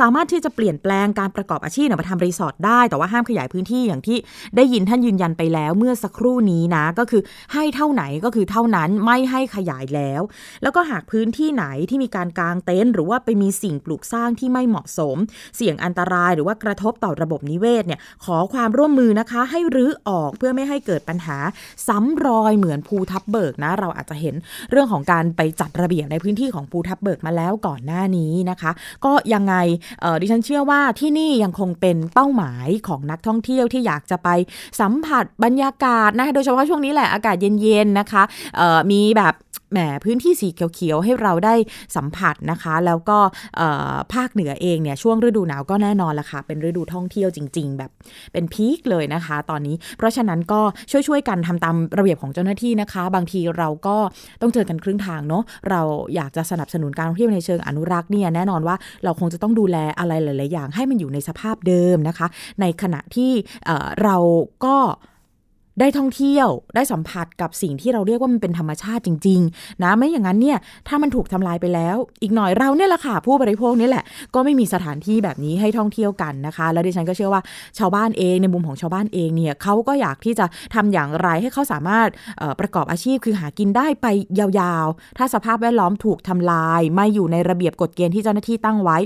A: สามารถที่จะเปลี่ยนแปลงการประกอบอาชีพเนี่ยมาทำรีสอร์ทได้ แต่ว่าห้ามขยายพื้นที่อย่างที่ได้ยินท่านยืนยันไปแล้ว เมื่อสักครู่นี้นะ ก็คือให้เท่าไหนก็คือเท่านั้นไม่ให้ขยายแล้ว แล้วก็หากพื้นที่ไหนที่มีการกางเต็นท์หรือว่าไปมีสิ่งปลูกสร้างที่ไม่เหมาะสม เสี่ยงอันตรายหรือว่ากระทบต่อระบบนิเวศเนี่ยขอความร่วมมือนะคะ ให้รื้อออกเพื่อไม่ให้เกิดปัญหาซ้ำรอยเหมือนภูทับเบิกนะ เราอาจจะเห็นเรื่องของการไปจัดระเบียบในพื้นที่ของภูทับเบิกมาแล้วก่อนหน้านี้นะคะ ก็ยังไงดิฉันเชื่อว่าที่นี่ยังคงเป็นเป้าหมายของนักท่องเที่ยวที่อยากจะไปสัมผัสบรรยากาศนะโดยเฉพาะช่วงนี้แหละอากาศเย็นๆนะคะมีแบบแหมพื้นที่สีเขียวๆให้เราได้สัมผัสนะคะ แล้วก็ภาคเหนือเองเนี่ยช่วงฤดูหนาวก็แน่นอนละค่ะ เป็นฤดูท่องเที่ยวจริง ๆ แบบเป็นพีคเลยนะคะ ตอนนี้เพราะฉะนั้นก็ช่วยๆกันทำตามระเบียบของเจ้าหน้าที่นะคะบางทีเราก็ต้องเจอกันครึ่งทางเนาะเราอยากจะสนับสนุนการท่องเที่ยวในเชิงอนุรักษ์เนี่ยแน่นอนว่าเราคงจะต้องดูแลอะไรหลาย ๆ อย่าง ให้มันอยู่ในสภาพเดิมนะคะ ในขณะที่เอ่อเราก็ ได้ท่องเที่ยวได้สัมผัสกับสิ่งที่เราเรียกว่ามันเป็นธรรมชาติจริง ๆ นะไม่อย่างนั้นเนี่ยถ้ามันถูกทำลายไปแล้ว อีกหน่อยเราเนี่ยแหละค่ะผู้บริโภคนี่แหละ ก็ไม่มีสถานที่แบบนี้ให้ท่องเที่ยวกันนะคะ แล้วดิฉันก็เชื่อว่าชาวบ้านเองในมุมของชาวบ้านเองเนี่ยเขาก็อยากที่จะทำอย่างไรให้เขาสามารถประกอบอาชีพคือหากินได้ไปยาวๆ ถ้าสภาพแวดล้อมถูกทำลาย ไม่อยู่ในระเบียบกฎเกณฑ์ที่เจ้าหน้าที่ตั้งไว้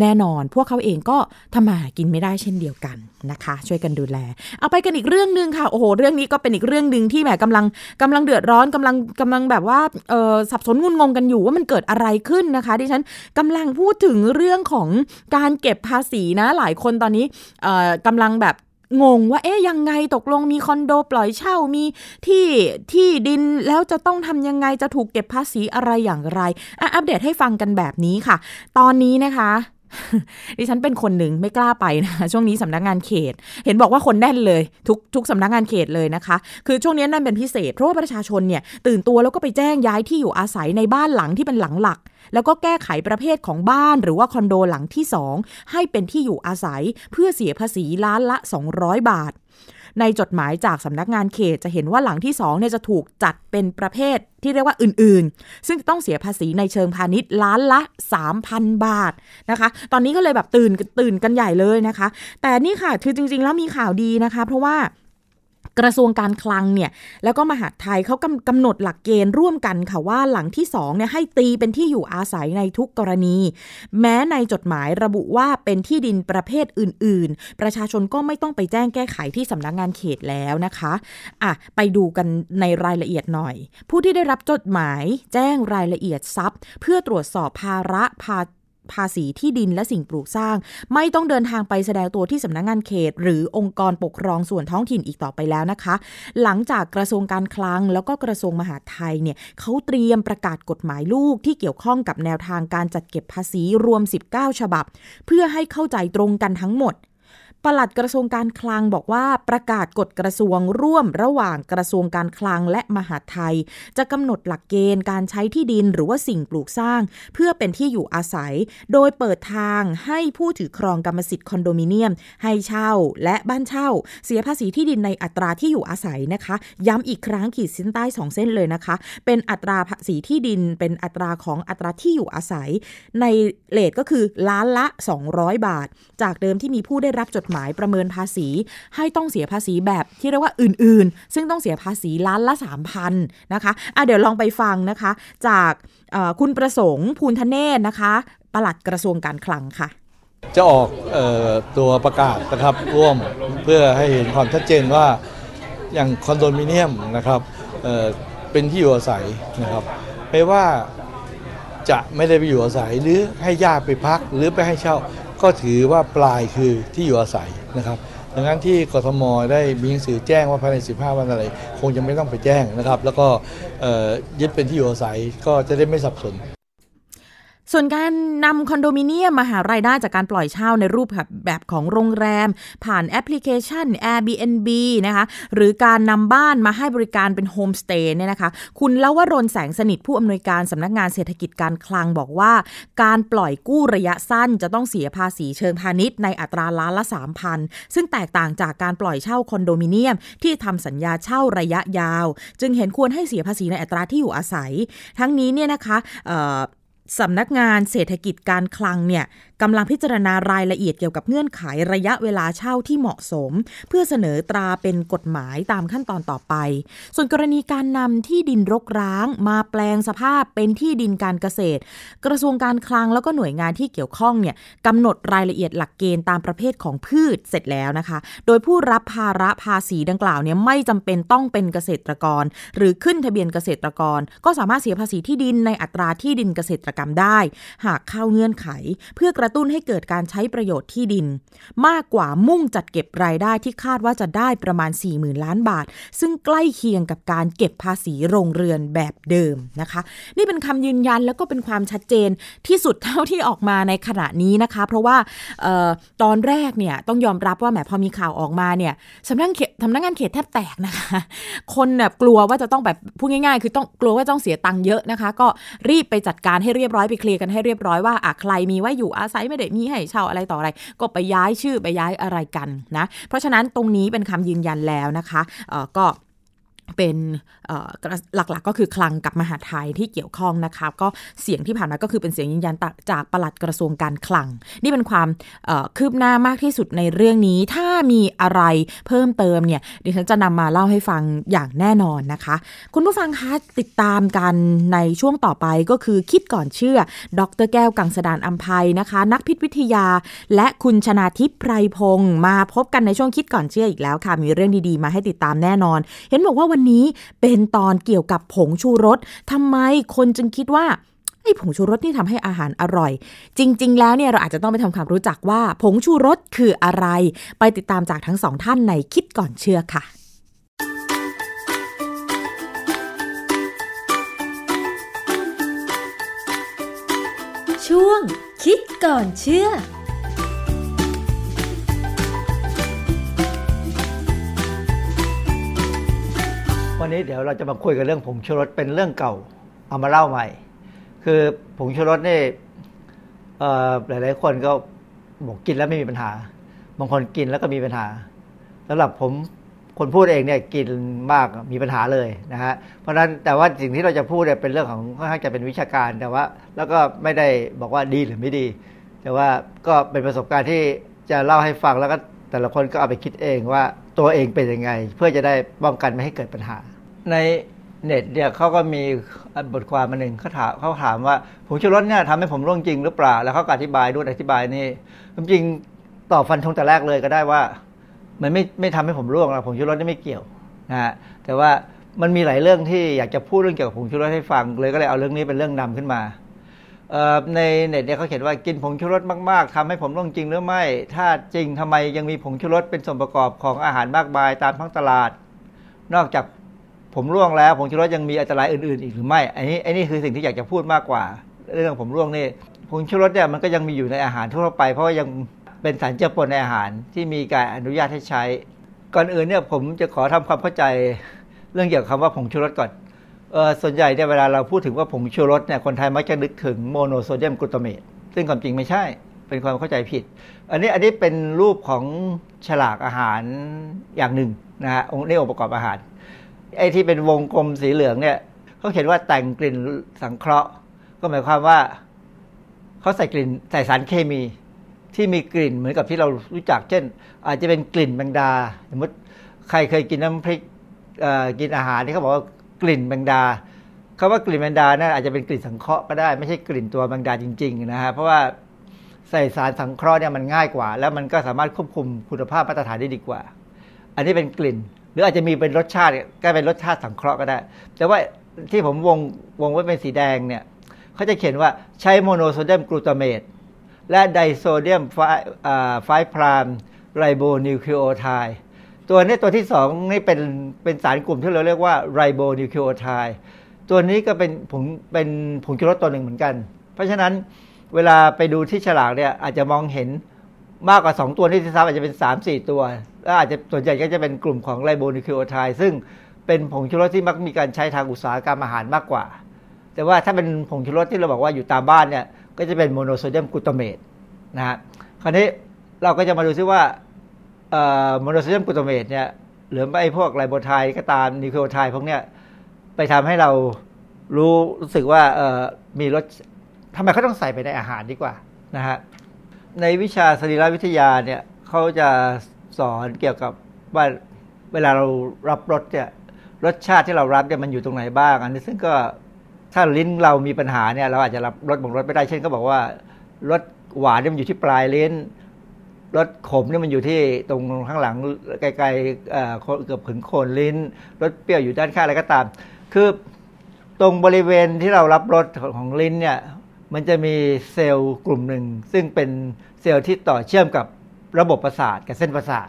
A: แน่นอนพวกเขาเองก็ทำมาหากินไม่ได้เช่นเดียวกันนะคะ ช่วยกันดูแล เอาไปกันอีกเรื่องหนึ่งค่ะโอ้โหเรื่องนี้ก็เป็นอีกเรื่องหนึ่งที่แหมกำลังกำลังเดือดร้อนกำลังกำลังแบบว่าเออสับสนงุนงงกันอยู่ว่ามันเกิดอะไรขึ้นนะคะดิฉันกำลังพูดถึงเรื่องของการเก็บภาษีนะ หลายคนตอนนี้เอ่อกำลังแบบงงว่าเอ๊ยยังไงตกลงมีคอนโดปล่อยเช่ามีที่ที่ดินแล้วจะต้องทำยังไงจะถูกเก็บภาษีอะไรอย่างไรอะอัปเดตให้ฟังกันแบบนี้ค่ะ ตอนนี้นะคะ ดิฉันเป็นคนหนึ่งไม่กล้าไปนะคะช่วงนี้สำนักงานเขต เห็นบอกว่าคนแน่นเลย ทุกทุกสำนักงานเขตเลยนะคะ คือช่วงนี้นั่นเป็นพิเศษเพราะว่าประชาชนเนี่ยตื่นตัวแล้วก็ไปแจ้งย้ายที่อยู่อาศัยในบ้านหลังที่เป็นหลังหลัก แล้วก็แก้ไขประเภทของบ้านหรือว่าคอนโดหลังที่ 2 ให้เป็นที่อยู่อาศัยเพื่อเสียภาษีล้านละ 200 บาท ในจดหมายจากสำนักงานเขตจะเห็นว่าหลังที่2เนี่ยจะถูกจัดเป็นประเภทที่เรียกว่าอื่นๆ ซึ่งต้องเสียภาษีในเชิงพาณิชย์ล้านละ 3,000 บาทนะคะ ตอนนี้ก็เลยแบบตื่นตื่นกันใหญ่เลยนะคะ แต่นี่ค่ะคือจริงๆ แล้วมีข่าวดีนะคะ เพราะว่า กระทรวงการคลังเนี่ยแล้วก็มหาดไทยเขากำกำหนดหลักเกณฑ์ร่วมกันค่ะว่าหลังที่2เนี่ยให้ตีเป็นที่อยู่อาศัยในทุกกรณี แม้ในจดหมายระบุว่าเป็นที่ดินประเภทอื่น ๆ ประชาชนก็ไม่ต้องไปแจ้งแก้ไขที่สำนักงงานเขตแล้วนะคะอะไปดูกันในรายละเอียดหน่อย ผู้ที่ได้รับจดหมายแจ้งรายละเอียดทรัพย์ เพื่อตรวจสอบภาระภา ภาษีที่ดินและสิ่งปลูกสร้าง ไม่ต้องเดินทางไปแสดงตัวที่สำนักงงานเขต หรือองค์กรปกครองส่วนท้องถิ่นอีกต่อไปแล้วนะคะ หลังจากกระทรวงการคลัง แล้วก็กระทรวงมหาดไทยเนี่ยเขาเตรียมประกาศกฎหมายลูกที่เกี่ยวข้องกับแนวทางการจัดเก็บภาษีรวม 19 ฉบับ เพื่อให้เข้าใจตรงกันทั้งหมด ปลัดกระทรวงการคลังบอกว่าประกาศกฎกระทรวงร่วมระหว่างกระทรวงการคลังและมหาไทย จะกำหนดหลักเกณฑ์การใช้ที่ดินหรือว่าสิ่งปลูกสร้าง เพื่อเป็นที่อยู่อาศัย โดยเปิดทางให้ผู้ถือครองกรรมสิทธิ์คอนโดมิเนียม ให้เช่าและบ้านเช่า เสียภาษีที่ดินในอัตราที่อยู่อาศัยนะคะ ย้ำอีกครั้งขีดเส้นใต้2เส้นเลยนะคะ เป็นอัตราภาษีที่ดิน เป็นอัตราของอัตราที่อยู่อาศัย ในเลทก็คือล้านละ 200 บาท จากเดิมที่มีผู้ได้รับจดหมายประเมินภาษี ให้ต้องเสียภาษีแบบที่เรียกว่าอื่นๆ ซึ่งต้องเสียภาษีล้านละ 3,000นะคะอะเดี๋ยวลองไปฟังนะคะ จากคุณประสงค์ภูลทเนศนะคะปลัดกระทรวงการคลังค่ะ
G: จะออกออตัวประกาศนะครับร่วมเพื่อให้เห็นความชัดเจนว่าอย่างคอนโดมิเนียมนะครับเเป็นที่อยู่อาศัยนะครับไม่ว่าจะไม่ได้ไปอยู่อาศัยหรือให้ญาติไปพักหรือไปให้เช่า ก็ถือว่าปลายคือที่อยู่อาศัยนะครับดังนั้นที่กทมได้มีหนังสือแจ้งว่าภายใน 15 วันอะไร คงจะไม่ต้องไปแจ้งนะครับ แล้วก็ยึดเป็นที่อยู่อาศัยก็จะได้ไม่สับสน
A: ส่วนการนำคอนโดมิเนียมมาหารายได้จากการปล่อยเช่าในรูปแบบแบบของโรงแรม ผ่านแอปพลิเคชัน Airbnb นะคะหรือการนำบ้านมาให้บริการเป็นโฮมสเตย์เนี่ยนะคะคุณลวรนแสงสนิทผู้อำนวยการสำนักงานเศรษฐกิจการคลังบอกว่า การปล่อยกู้ระยะสั้นจะต้องเสียภาษีเชิงพาณิชย์ในอัตราล้านละ 3,000 ซึ่งแตกต่างจากการปล่อยเช่าคอนโดมิเนียม ที่ทำสัญญาเช่าระยะยาว จึงเห็นควรให้เสียภาษีในอัตราที่อยู่อาศัย ทั้งนี้เนี่ยนะคะ สำนักงานเศรษฐกิจการคลังเนี่ย กำลังพิจารณารายละเอียดเกี่ยวกับเงื่อนไขระยะเวลาเช่าที่เหมาะสม เพื่อเสนอตราเป็นกฎหมายตามขั้นตอนต่อไป ส่วนกรณีการนำที่ดินรกร้าง มาแปลงสภาพเป็นที่ดินการเกษตร กระทรวงการคลังแล้วก็หน่วยงานที่เกี่ยวข้องเนี่ยกำหนดรายละเอียดหลักเกณฑ์ตามประเภทของพืชเสร็จแล้วนะคะ โดยผู้รับภาระภาษีดังกล่าวเนี่ยไม่จำเป็นต้องเป็นเกษตรกร หรือขึ้นทะเบียนเกษตรกร ก็สามารถเสียภาษีที่ดินในอัตราที่ดินเกษตรกรรมได้ หากเข้าเงื่อนไข เพื่อกระตุ้นให้เกิดการใช้ประโยชน์ที่ดิน มากกว่ามุ่งจัดเก็บรายได้ที่คาดว่าจะได้ประมาณ 40,000 ล้านบาท ซึ่งใกล้เคียงกับการเก็บภาษีโรงเรือนแบบเดิมนะคะ นี่เป็นคำยืนยันแล้วก็เป็นความชัดเจนที่สุดเท่าที่ออกมาในขณะนี้นะคะ เพราะว่าออตอนแรกเนี่ยต้องยอมรับว่าแหมพอมีข่าวออกมาเนี่ยสำนักเขตสำนักงานเขตแทบแตกนะคะ คนแบบกลัวว่าจะต้องแบบพูดง่ายๆ คือต้องกลัวว่าต้องเสียตังค์เยอะนะคะ ก็รีบไปจัดการให้เรียบร้อยไปเคลียร์กันให้เรียบร้อยว่าอะใครมีไว้อยู่อาศัยไม่ได้มีให้เช่าอะไรต่ออะไร ก็ไปย้ายชื่อไปย้ายอะไรกันนะ เพราะฉะนั้นตรงนี้เป็นคำยืนยันแล้วนะคะก็ เป็นหลักๆก็คือคลังกับมหาไทยที่เกี่ยวข้องนะคะก็เสียงที่ผ่านมาก็คือเป็นเสียงยืนยันจากปลัดกระทรวงการคลัง นี่เป็นความคืบหน้ามากที่สุดในเรื่องนี้ ถ้ามีอะไรเพิ่มเติมเนี่ยดิฉันจะนำมาเล่าให้ฟังอย่างแน่นอนนะคะ คุณผู้ฟังคะติดตามกันในช่วงต่อไปก็คือคิดก่อนเชื่อ ดรแก้วกังสดานอัมภัยนะคะ นักพิษวิทยา และคุณชนาทิพย์ไพรพงศ์มาพบกันในช่วงคิดก่อนเชื่ออีกแล้วค่ะมีเรื่องดีๆ มาให้ติดตามแน่นอน เห็นบอกว่าวันนี้เป็นตอนเกี่ยวกับผงชูรสทำไมคนจึงคิดว่าไอ้ผงชูรสนี่ทำให้อาหารอร่อย จริง ๆ แล้วเนี่ยเราอาจจะต้องไปทำความรู้จักว่า ผงชูรสคืออะไร ไปติดตามจากทั้งสองท่านในคิดก่อนเชื่อค่ะ
H: ช่วงคิดก่อนเชื่อ
I: วันนี้เดี๋ยวเราจะมาคุยกันเรื่องผงชูรสเป็นเรื่องเก่าเอามาเล่าใหม่ คือผงชูรสนี่หลาย ๆ คนก็บอกกินแล้วไม่มีปัญหา บางคนกินแล้วก็มีปัญหาสำหรับผมคนพูดเองเนี่ยกินมากมีปัญหาเลยนะฮะเพราะฉะนั้นแต่ว่าสิ่งที่เราจะพูดเนี่ยเป็นเรื่องของค่อนข้างจะเป็นวิชาการแต่ว่า แล้วก็ไม่ได้บอกว่าดีหรือไม่ดี แต่ว่าก็เป็นประสบการณ์ที่จะเล่าให้ฟังแล้วก็แต่ละคนก็เอาไปคิดเองว่าตัวเองเป็นยังไง เพื่อจะได้ป้องกันไม่ให้เกิดปัญหา ในเน็ตเนี่ยเขาก็มีบทความมาหนึ่งเขาถามเขาถามว่าผงชูรสเนี่ยทำให้ผมร่วงจริงหรือเปล่า แล้วเขาอธิบายด้วยอธิบายนี่จริงตอบฟันธงแต่แรกเลยก็ได้ว่า มันไม่ไม่ทำให้ผมร่วงหรอกผงชูรสนี่ไม่เกี่ยวนะฮะแต่ว่ามันมีหลายเรื่องที่อยากจะพูดเรื่องเกี่ยวกับผงชูรสให้ฟังเลยก็เลยเอาเรื่องนี้เป็นเรื่องนำขึ้นมาในเน็ตเนี่ยเขาเขียนว่ากินผงชูรสมากๆทำให้ผมร่วงจริงหรือไม่ ถ้าจริงทำไมยังมีผงชูรสเป็นส่วนประกอบของอาหารมากมายตามท้องตลาด นอกจาก ผมร่วงแล้วผงชูรสยังมีอันตรายอื่นๆ อีกหรือไม่ อันนี้อันนี้คือสิ่งที่อยากจะพูดมากกว่า เรื่องผมร่วงนี่ผงชูรสเนี่ยมันก็ยังมีอยู่ในอาหารทั่วไป เพราะว่ายังเป็นสารเจือปนในอาหารที่มีการอนุญาตให้ใช้ ก่อนอื่นเนี่ยผมจะขอทำความเข้าใจเรื่องเกี่ยวกับคำว่าผงชูรสก่อนเออส่วนใหญ่เนี่ยเวลาเราพูดถึงว่าผงชูรสเนี่ยคนไทยมักจะนึกถึงโมโนโซเดียมกลูตาเมตซึ่งความจริงไม่ใช่ เป็นความเข้าใจผิด อันนี้อันนี้เป็นรูปของฉลากอาหารอย่างหนึ่งนะฮะนี่องค์ประกอบอาหาร ไอ้ที่เป็นวงกลมสีเหลืองเนี่ยเขาเขียนว่าแต่งกลิ่นสังเคราะห์ ก็หมายความว่าเขาใส่กลิ่นใส่สารเคมี ที่มีกลิ่นเหมือนกับที่เรารู้จัก เช่น อาจจะเป็นกลิ่นแมงดา สมมติใครเคยกินน้ำพริกกินอาหารที่เขาบอกว่ากลิ่นแมงดาคาว่ากลิ่นแมงดานั่นอาจจะเป็นกลิ่นสังเคราะห์ก็ได้ ไม่ใช่กลิ่นตัวแมงดาจริง ๆ นะฮะเพราะว่าใส่สารสังเคราะห์เนี่ยมันง่ายกว่า แล้วมันก็สามารถควบคุมคุณภาพมาตรฐานได้ดีกว่า อันนี้เป็นกลิ่น หรืออาจจะมีเป็นรสชาติก็เป็นรสชาติสังเคราะห์ก็ได้ แต่ว่าที่ผมวงวงไว้เป็นสีแดงเนี่ยเขาจะเขียนว่าใช้โมโนโซเดียมกลูตาเมตและไดโซเดียม five prime ไรโบนิวคลีโอไทด์ตัวนี้ตัวที่สองนี่เป็นเป็นสารกลุ่มที่เราเรียกว่าไรโบนิวคลีโอไทด์ตัวนี้ก็เป็นผงเป็นผงชูรสตัวหนึ่งเหมือนกัน เพราะฉะนั้นเวลาไปดูที่ฉลากเนี่ยอาจจะมองเห็น มากกว่า 2 ตัวที่ที่ซ้ำอาจจะเป็น 3 4 ตัวแล้วอาจจะส่วนใหญ่ก็จะเป็นกลุ่มของไรโบนิวคลีโอไทด์ซึ่งเป็นผงชูรสที่มักมีการใช้ทางอุตสาหกรรมอาหารมากกว่า แต่ว่าถ้าเป็นผงชูรสที่เราบอกว่าอยู่ตามบ้านเนี่ยก็จะเป็นโมโนโซเดียมกลูตาเมตนะฮะคราวนี้เราก็จะมาดูซิว่าโมโนโซเดียมกลูตาเมตเนี่ยหรือไอ้พวกไรโบไทด์ก็ตามนิวคลีโอไทด์พวกเนี้ยไปทำให้เรารู้รู้สึกว่ามีรสทำไมเขาต้องใส่ไปในอาหารดีกว่านะฮะ ในวิชาสรีรวิทยาเนี่ยเขาจะสอนเกี่ยวกับว่าเวลาเรารับรสเนี่ยรสชาติที่เรารับเนี่ยมันอยู่ตรงไหนบ้าง อันนี้ซึ่งก็ถ้าลิ้นเรามีปัญหาเนี่ยเราอาจจะรับรสบางรสไม่ได้เช่นก็บอกว่ารสหวานเนี่ยมันอยู่ที่ปลายลิ้นรสขมเนี่ยมันอยู่ที่ตรงข้างหลังไกลๆเกือบถึงโคนลิ้นรสเปรี้ยวอยู่ด้านข้างอะไรก็ตาม คือตรงบริเวณที่เรารับรสของลิ้นเนี่ย มันจะมีเซลล์กลุ่มหนึ่ง ซึ่งเป็นเซลล์ที่ต่อเชื่อมกับระบบประสาทกับเส้นประสาท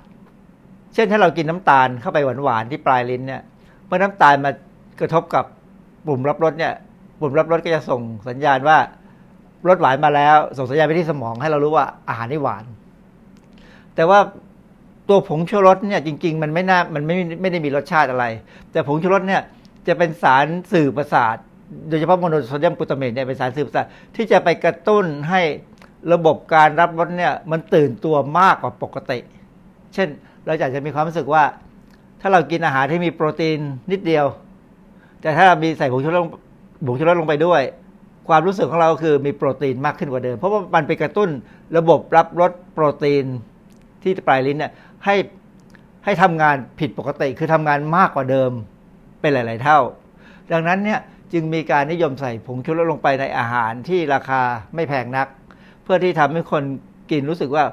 I: เช่นถ้าเรากินน้ำตาลเข้าไปหวานๆที่ปลายลิ้นเนี่ย เมื่อน้ำตาลมากระทบกับปุ่มรับรสเนี่ย ปุ่มรับรสก็จะส่งสัญญาณว่ารสหวานมาแล้ว ส่งสัญญาณไปที่สมองให้เรารู้ว่าอาหารนี่หวาน แต่ว่าตัวผงชูรสเนี่ยจริง ๆ มันไม่น่ามันไม่ไม่ได้มีรสชาติอะไร แต่ผงชูรสเนี่ยจะเป็นสารสื่อประสาท โดยเฉพาะโมโนโซเดียมกลูตาเมตเนี่ยเป็นสารสื่อประสาทที่จะไปกระตุ้นให้ระบบการรับรสเนี่ยมันตื่นตัวมากกว่าปกติ เช่นเราอากจะมีความรู้สึกว่า ถ้าเรากินอาหารที่มีโปรตีนนิดเดียว แต่ถ้ามีใส่ผงชูรสผงชูรสลงไปด้วย ความรู้สึกของเราคือมีโปรตีนมากขึ้นกว่าเดิม เพราะว่ามันไปกระตุ้นระบบรับรสโปรตีนที่ปลายลิ้นเนี่ยให้ให้ทำงานผิดปกติ คือทำงานมากกว่าเดิมเป็นหลาย ๆ เท่า ดังนั้นเนี่ย จึงมีการนิยมใส่ผงชูรสลงไปในอาหารที่ราคาไม่แพงนัก เพื่อที่ทำให้คนกินรู้สึกว่า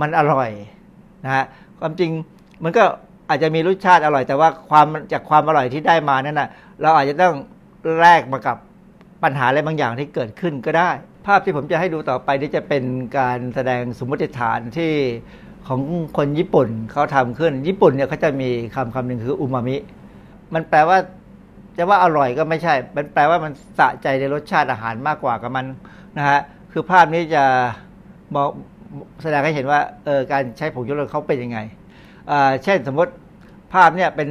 I: มันอร่อยนะฮะความจริงมันก็อาจจะมีรสชาติอร่อย แต่ว่าความจากความอร่อยที่ได้มานั้นนะเราอาจจะต้องแลกมากับปัญหาอะไรบางอย่างที่เกิดขึ้นก็ได้ ภาพที่ผมจะให้ดูต่อไปนี่จะเป็นการแสดงสมมติฐานที่ของคนญี่ปุ่นเขาทำขึ้น ญี่ปุ่นเนี่ยเขาจะมีคำคำหนึ่งคืออูมามิ มันแปลว่า จะว่าอร่อยก็ไม่ใช่มันแปลว่ามันสะใจในรสชาติอาหารมากกว่ากับมันนะฮะคือภาพนี้จะมองแสดงให้เห็นว่าเออการใช้ผงชูรสเขาเป็นยังไงเช่นสมมติภาพเนี่ยเป็น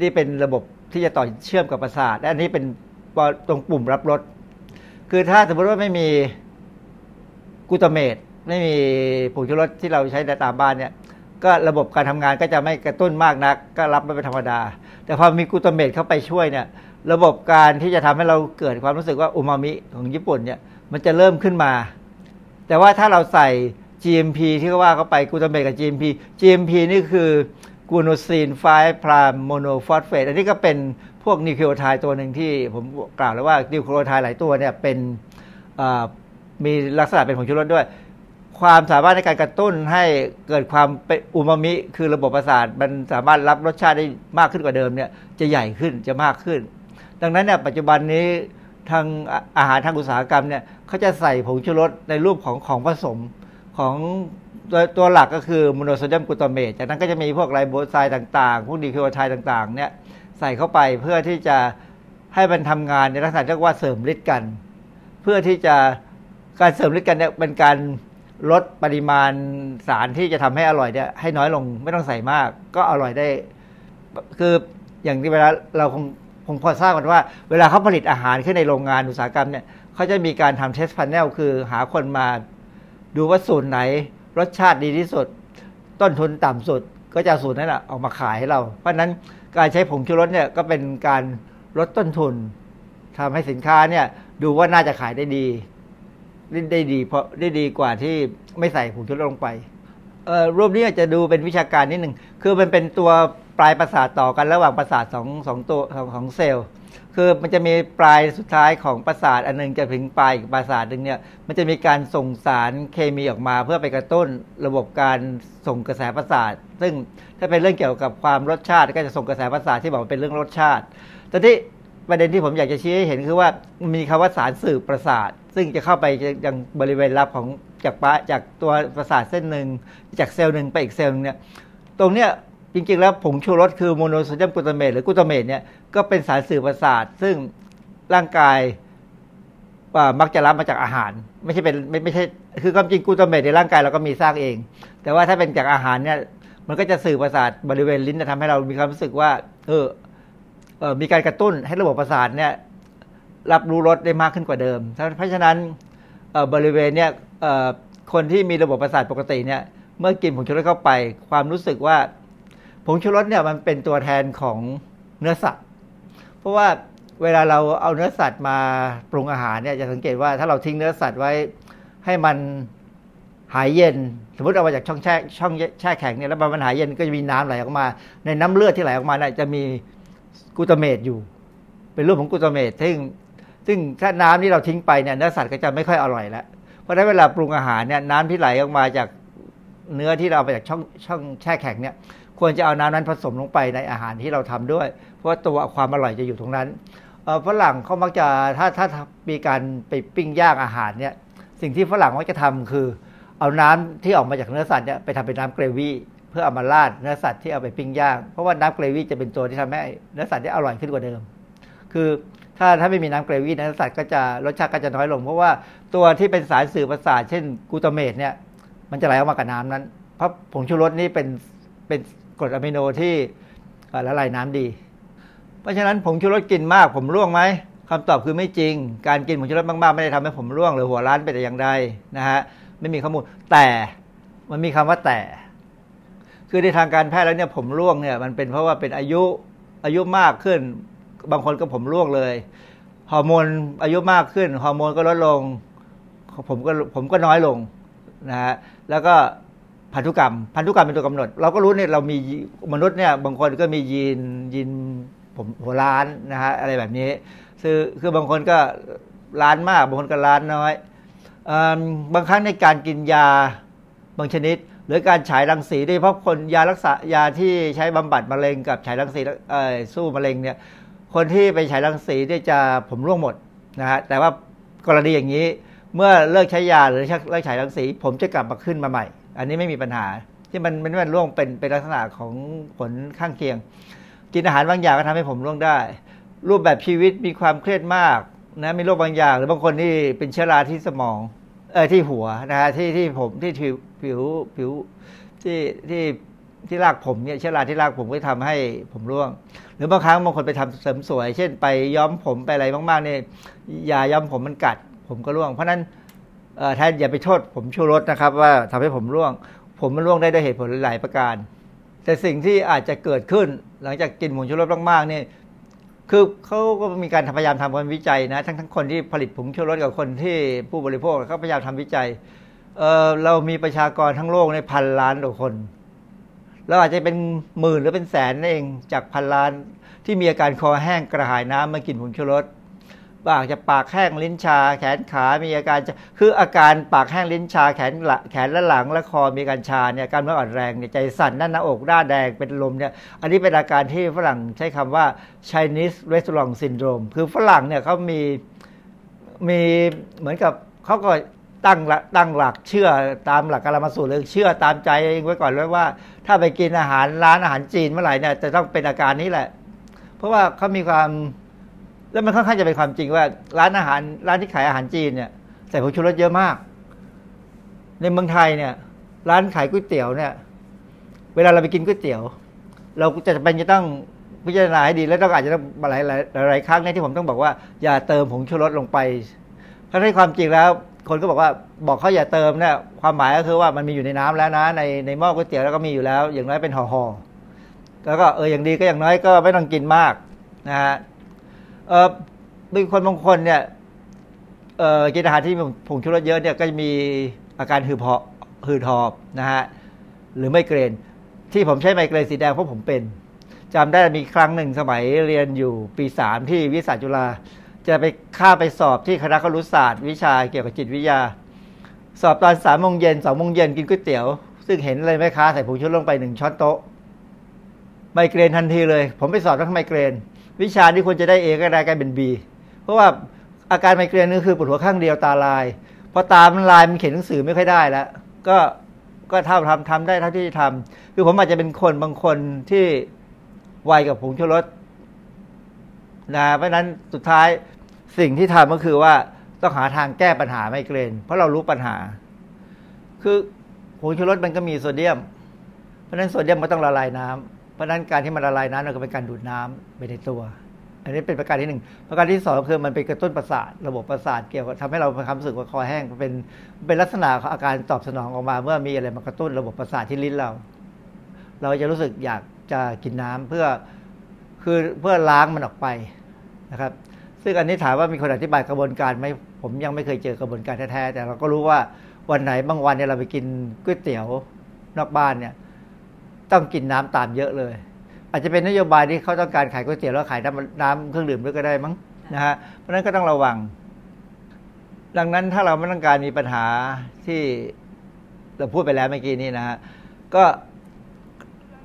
I: นี่เป็นระบบที่จะต่อเชื่อมกับประสาทและอันนี้เป็นตรงปุ่มรับรสคือถ้าสมมติว่าไม่มีกูตาเมตไม่มีผงชูรสที่เราใช้ในตามบ้านเนี่ย ก็ระบบการทำงานก็จะไม่กระตุ้นมากนัก ก็รับไม่เป็นธรรมดา แต่พอมีกูตาเมตเข้าไปช่วยเนี่ย ระบบการที่จะทำให้เราเกิดความรู้สึกว่าอูมามิของญี่ปุ่นเนี่ยมันจะเริ่มขึ้นมา แต่ว่าถ้าเราใส่ GMP ที่เขาว่าเข้าไปกูตาเมตกับ GMP GMP นี่คือกูโนซีน5พรามโมโนฟอสเฟตอันนี้ก็เป็นพวกนิวคลีโอไทด์ตัวหนึ่งที่ผมกล่าวแล้วว่านิวคลีโอไทด์หลายตัวเนี่ยเป็นมีลักษณะเป็นผงชูรสด้วย ความสามารถในการกระตุ้นให้เกิดความเป็นอูมามิ คือระบบประสาทมันสามารถรับรสชาติได้มากขึ้นกว่าเดิมเนี่ยจะใหญ่ขึ้นจะมากขึ้น ดังนั้นเนี่ยปัจจุบันนี้ทางอาหารทางอุตสาหกรรมเนี่ยเขาจะใส่ผงชูรสในรูปของของผสมของตัวตัวหลักก็คือโมโนโซเดียมกลูตาเมตจากนั้นก็จะมีพวกไรโบไซด์ต่าง ๆ พวกนิวคลีโอไทด์ต่างๆเนี่ยใส่เข้าไปเพื่อที่จะให้มันทำงานในลักษณะเรียกว่าเสริมฤทธิ์กัน เพื่อที่จะการเสริมฤทธิ์กันเนี่ยเป็นการ ลดปริมาณสารที่จะทำให้อร่อยเนี่ยให้น้อยลงไม่ต้องใส่มาก ก็อร่อยได้ คืออย่างที่เวลาเราคงคงพอทราบกันว่า เวลาเขาผลิตอาหารขึ้นในโรงงานอุตสาหกรรมเนี่ยเขาจะมีการทำเทสพ a น n e l คือหาคนมา ดูว่าสูตรไหน รสชาติดีที่สุด ต้นทุนต่ำสุด ก็จะสูตรนั้นแหละออกมาขายให้เรา เพราะฉะนั้นการใช้ผงชูรสเนี่ยก็เป็นการลดต้นทุนทำให้สินค้าเนี่ยดูว่าน่าจะขายได้ดี ได้ดีเพราะได้ดีกว่าที่ไม่ใส่ผงชูรสลงไปรูปนี้อาจจะดูเป็นวิชาการนิดหนึ่งคือมันเป็นตัวปลายประสาทต่อกันระหว่างประสาทสองสองตัวของของเซลล์คือมันจะมีปลายสุดท้ายของประสาทอันนึงจะถึงปลายอีกประสาทหนึ่งเนี่ยมันจะมีการส่งสารเคมีออกมา เพื่อไปกระตุ้นระบบการส่งกระแสประสาท ซึ่งถ้าเป็นเรื่องเกี่ยวกับความรสชาติก็จะส่งกระแสประสาทที่บอกเป็นเรื่องรสชาติแต่ที่ ประเด็นที่ผมอยากจะชี้ให้เห็นคือว่ามีคำว่าสารสื่อประสาท ซึ่งจะเข้าไปยังบริเวณรับของจากปะจากตัวประสาทเส้นหนึ่งจากเซลล์หนึ่งไปอีกเซลล์นึงเนี่ยตรงเนี้ยจริงๆ แล้วผงชูรสคือโมโนโซเดียมกลูตาเมตหรือกลูตาเมตเนี่ยก็เป็นสารสื่อประสาท ซึ่งร่างกายมักจะรับมาจากอาหาร ไม่ใช่เป็นไม่ไม่ใช่คือความจริงกลูตาเมตในร่างกายเราก็มีสร้างเอง แต่ว่าถ้าเป็นจากอาหารเนี่ยมันก็จะสื่อประสาทบริเวณลิ้นจะทำให้เรามีความรู้สึกว่า เออ มีการกระตุ้นให้ระบบประสาทเนี่ยรับรู้รสได้มากขึ้นกว่าเดิม เพราะฉะนั้นบริเวณเนี่ยคนที่มีระบบประสาทปกติเนี่ยเมื่อกินผงชูรสเข้าไป ความรู้สึกว่าผงชูรสเนี่ยมันเป็นตัวแทนของเนื้อสัตว์ เพราะว่าเวลาเราเอาเนื้อสัตว์มาปรุงอาหารเนี่ยจะสังเกตว่าถ้าเราทิ้งเนื้อสัตว์ไว้ให้มันหายเย็น สมมติเอามาจากช่องแช่ช่องแช่แข็งเนี่ยแล้วมันหายเย็นก็จะมีน้ำไหลออกมา ในน้ำเลือดที่ไหลออกมาเนี่ยจะมี กูตเมตอยู่ เป็นรูปของกูตเมตซึ่งซึ่งถ้าน้ำที่เราทิ้งไปเนี่ยเนื้อสัตว์ก็จะไม่ค่อยอร่อยแล้วเพราะฉะนั้นเวลาปรุงอาหารเนี่ยน้ำที่ไหลออกมาจากเนื้อที่เราไปจากช่องช่องแช่แข็งเนี่ยควรจะเอาน้ำนั้นผสมลงไปในอาหารที่เราทำด้วย เพราะตัวความอร่อยจะอยู่ตรงนั้นฝรั่งเขามักจะถ้าถ้ามีการไปปิ้งย่างอาหารเนี่ยสิ่งที่ฝรั่งมักจะทำคือ เอาน้ำที่ออกมาจากเนื้อสัตว์เนี่ยไปทำเป็นน้ำเกรวี่ เพื่อเอามาราดเนื้อสัตว์ที่เอาไปปิ้งย่างเพราะว่าน้ำเกรวี่จะเป็นตัวที่ทำให้เนื้อสัตว์ที่อร่อยขึ้นกว่าเดิม คือถ้าถ้าไม่มีน้ำเกรวี่เนื้อสัตว์ก็จะรสชาติก็จะน้อยลง เพราะว่าตัวที่เป็นสารสื่อประสาทเช่นกูตาเมตเนี่ย มันจะไหลออกมากับน้ำนั้น เพราะผงชูรสนี่เป็นเป็นกรดอะมิโนที่ละลายน้ำดี เพราะฉะนั้นผงชูรสกินมากผมร่วงไหมคำตอบคือไม่จริง การกินผงชูรสมากๆไม่ได้ทำให้ผมร่วงหรือหัวร้านไปแต่อย่างใดนะฮะไม่มีข้อมูลแต่มันมีคำว่าแต่ คือในทางการแพทย์แล้วเนี่ยผมร่วงเนี่ยมันเป็นเพราะว่าเป็นอายุอายุมากขึ้น บางคนก็ผมร่วงเลยฮอร์โมนอายุมากขึ้นฮอร์โมนก็ลดลง ผมก็ผมก็น้อยลงนะฮะแล้วก็พันธุกรรม พันธุกรรมเป็นตัวกำหนด เราก็รู้เนี่ยเรามีมนุษย์เนี่ยบางคนก็มียีนยีนผมหัวล้านนะฮะอะไรแบบนี้คือคือบางคนก็ล้านมาก บางคนก็ล้านน้อย บางครั้งในการกินยาบางชนิด หรือการฉายรังสีโดยเฉพาะคนยารักษายาที่ใช้บำบัดมะเร็งกับฉายรังสีสู้มะเร็งเนี่ยคนที่ไปฉายรังสีเนี่ยจะผมร่วงหมดนะฮะแต่ว่ากรณีอย่างนี้เมื่อเลิกใช้ยาหรือเลิกฉายรังสี ผมจะกลับมาขึ้นมาใหม่ อันนี้ไม่มีปัญหาที่มันไม่มันร่วงเป็นเป็นลักษณะของผลข้างเคียง กินอาหารบางอย่างก็ทำให้ผมร่วงได้ รูปแบบชีวิตมีความเครียดมากนะมีโรคบางอย่าง หรือบางคนที่เป็นเชื้อราที่สมอง เออที่หัวนะฮะที่ที่ผมที่ผิวผิวผิวที่ที่ที่รากผมเนี่ยเชื้อราที่รากผมก็ทำให้ผมร่วง หรือบางครั้งบางคนไปทำเสริมสวย เช่นไปย้อมผมไปอะไรมากๆเนี่ยยาย้อมผมมันกัด ผมก็ร่วง เพราะนั้นท่านอย่าไปโทษผมชูรสนะครับ ว่าทำให้ผมร่วง ผมมันล่วงได้ด้วยเหตุผลหลายประการ แต่สิ่งที่อาจจะเกิดขึ้นหลังจากกินผงชูรสมากๆเนี่ย คือเขาก็มีการพยายามทำการวิจัยนะทั้งทั้งคนที่ผลิตผงชูรสกับคนที่ผู้บริโภคเขาพยายามทำวิจัยเเรามีประชากรทั้งโลกในพันล้านกว่าคนเราอาจจะเป็นหมื่นหรือเป็นแสนเองจากพันล้านที่มีอาการคอแห้งกระหายน้ำมากินผงชูรส ปากจะปากแห้งลิ้นชา แขนขามีอาการคืออาการปากแห้งลิ้นชาแขนแขนและหลังและคอมีการชาเนี่ยการเมื่ออ่อนแรงเนี่ยใจสั่นหน้าหน้าอกหน้าแดงเป็นลมเนี่ยอันนี้เป็นอาการที่ฝรั่งใช้คำว่า Chinese restaurant syndrome คือฝรั่งเนี่ยเขามีมีเหมือนกับเขาก็ตั้งตั้งหลักเชื่อตามหลักการมาสูตรเลยเชื่อตามใจเองไว้ก่อนเลยว่า ถ้าไปกินอาหารร้านอาหารจีนเมื่อไหร่เนี่ยจะต้องเป็นอาการนี้แหละ เพราะว่าเขามีความ แล้วมันค่อนข้างจะเป็นความจริงว่า ร้านอาหาร ร้านที่ขายอาหารจีนเนี่ยใส่ผงชูรสเยอะมาก ในเมืองไทยเนี่ย ร้านขายก๋วยเตี๋ยวเนี่ย เวลาเราไปกินก๋วยเตี๋ยว เราจะเป็นจะต้องพิจารณาให้ดี แล้วต้องอาจจะต้องหลายหลายหลายครั้งในที่ผมต้องบอกว่าอย่าเติมผงชูรสลงไปเพราะในความจริงแล้ว คนก็บอกว่าบอกเขาอย่าเติมเนี่ยความหมายก็คือว่ามันมีอยู่ในน้ำแล้วนะ ในในหม้อก๋วยเตี๋ยวแล้วก็มีอยู่แล้ว อย่างน้อยเป็นห่อๆแล้วก็เอออย่างดีก็อย่างน้อยก็ไม่ต้องกินมากนะฮะ เออมีคนบางคนเนี่ยเออกินอาหารที่ผงชูรสเยอะเนี่ยก็จะมีอาการหืดหอบหืดหอบนะฮะหรือไมเกรน ที่ผมใช้ไมเกรนสีแดงเพราะผมเป็นจำได้มีครั้งหนึ่งสมัยเรียนอยู่ปีสามที่วิสาจุฬาจะไปค่าไปสอบที่คณะครุศาสตร์วิชาเกี่ยวกับจิตวิทยา สอบตอนสามโมงเย็นสองโมงเย็นกินก๋วยเตี๋ยว ซึ่งเห็นเลยแม่ค้าใส่ผงชูรสลงไปหนึ่งช้อนโต๊ะไมเกรนทันทีเลย ผมไปสอบทั้งไมเกรน วิชาที่ควรจะได้เอก็ได้กลายเป็นบีเพราะว่าอาการไมเกรนนี่คือปวดหัวข้างเดียวตาลายพอตามันลายมันเขียนหนังสือไม่ค่อยได้แล้วก็ก็เท่าทำทำได้เท่าที่ทำคือผมอาจจะเป็นคนบางคนที่ไวกับผงชูรสนะเพราะนั้นสุดท้ายสิ่งที่ทำก็คือว่าต้องหาทางแก้ปัญหาไมเกรน เพราะเรารู้ปัญหา คือผงชูรสมันก็มีโซเดียม เพราะฉะนั้นโซเดียมมันต้องละลายน้ำ เพราะนั้นการที่มันละลายน้ำก็เป็นการดูดน้ำไปในตัว อันนี้เป็นประการที่หนึ่งประการที่สองคือมันเป็นกระตุ้นประสาทระบบประสาทเกี่ยวกับทำให้เราความรู้สึกว่าคอแห้งเป็นเป็นลักษณะอาการตอบสนองออกมา เมื่อมีอะไรมากระตุ้นระบบประสาทที่ลิ้นเรา เราจะรู้สึกอยากจะกินน้ำเพื่อคือเพื่อล้างมันออกไปนะครับ ซึ่งอันนี้ถามว่ามีคนอธิบายกระบวนการไหมผมยังไม่เคยเจอกระบวนการแท้ๆแต่เราก็รู้ว่าวันไหนบางวันเนี่ยเราไปกินก๋วยเตี๋ยวนอกบ้านเนี่ย ต้องกินน้ำตามเยอะเลย อาจจะเป็นนโยบายที่เขาต้องการขายก๋วยเตี๋ยวแล้วขายน้ำน้ำเครื่องดื่มด้วยก็ได้มั้งนะฮะเพราะนั้นก็ต้องระวัง ดังนั้นถ้าเราไม่ต้องการมีปัญหาที่เราพูดไปแล้วเมื่อกี้นี้นะฮะก็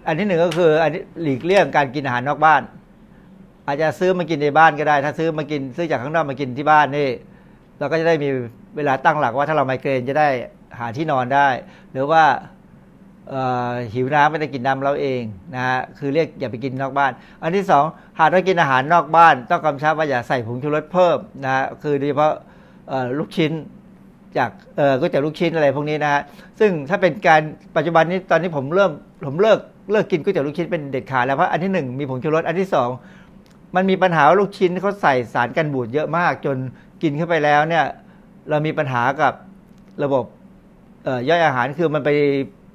I: อันที่หนึ่งก็คืออันนี้หลีกเลี่ยงการกินอาหารนอกบ้าน อาจจะซื้อมากินในบ้านก็ได้ ถ้าซื้อมากินซื้อจากข้างนอกมากินที่บ้านนี่ เราก็จะได้มีเวลาตั้งหลักว่าถ้าเราไมเกรนจะได้หาที่นอนได้ หรือว่า หิวน้ำไม่ได้กินน้ำเราเองนะฮะคือเรียกอย่าไปกินนอกบ้าน อันที่สองหากต้องกินอาหารนอกบ้าน ต้องกำชับว่าอย่าใส่ผงชูรสเพิ่มนะฮะคือโดยเฉพาะลูกชิ้นจากก็จากลูกชิ้นอะไรพวกนี้นะฮะซึ่งถ้าเป็นการปัจจุบันนี้ตอนนี้ผมเริ่มผมเลิกเลิกกินก๋วยเตี๋ยวลูกชิ้นเป็นเด็ดขาดแล้วเพราะอันที่หนึ่งมีผงชูรสอันที่สองมันมีปัญหาว่าลูกชิ้นเขาใส่สารกันบูดเยอะมาก จนกินเข้าไปแล้วเนี่ยเรามีปัญหากับระบบย่อยอาหารคือมันไป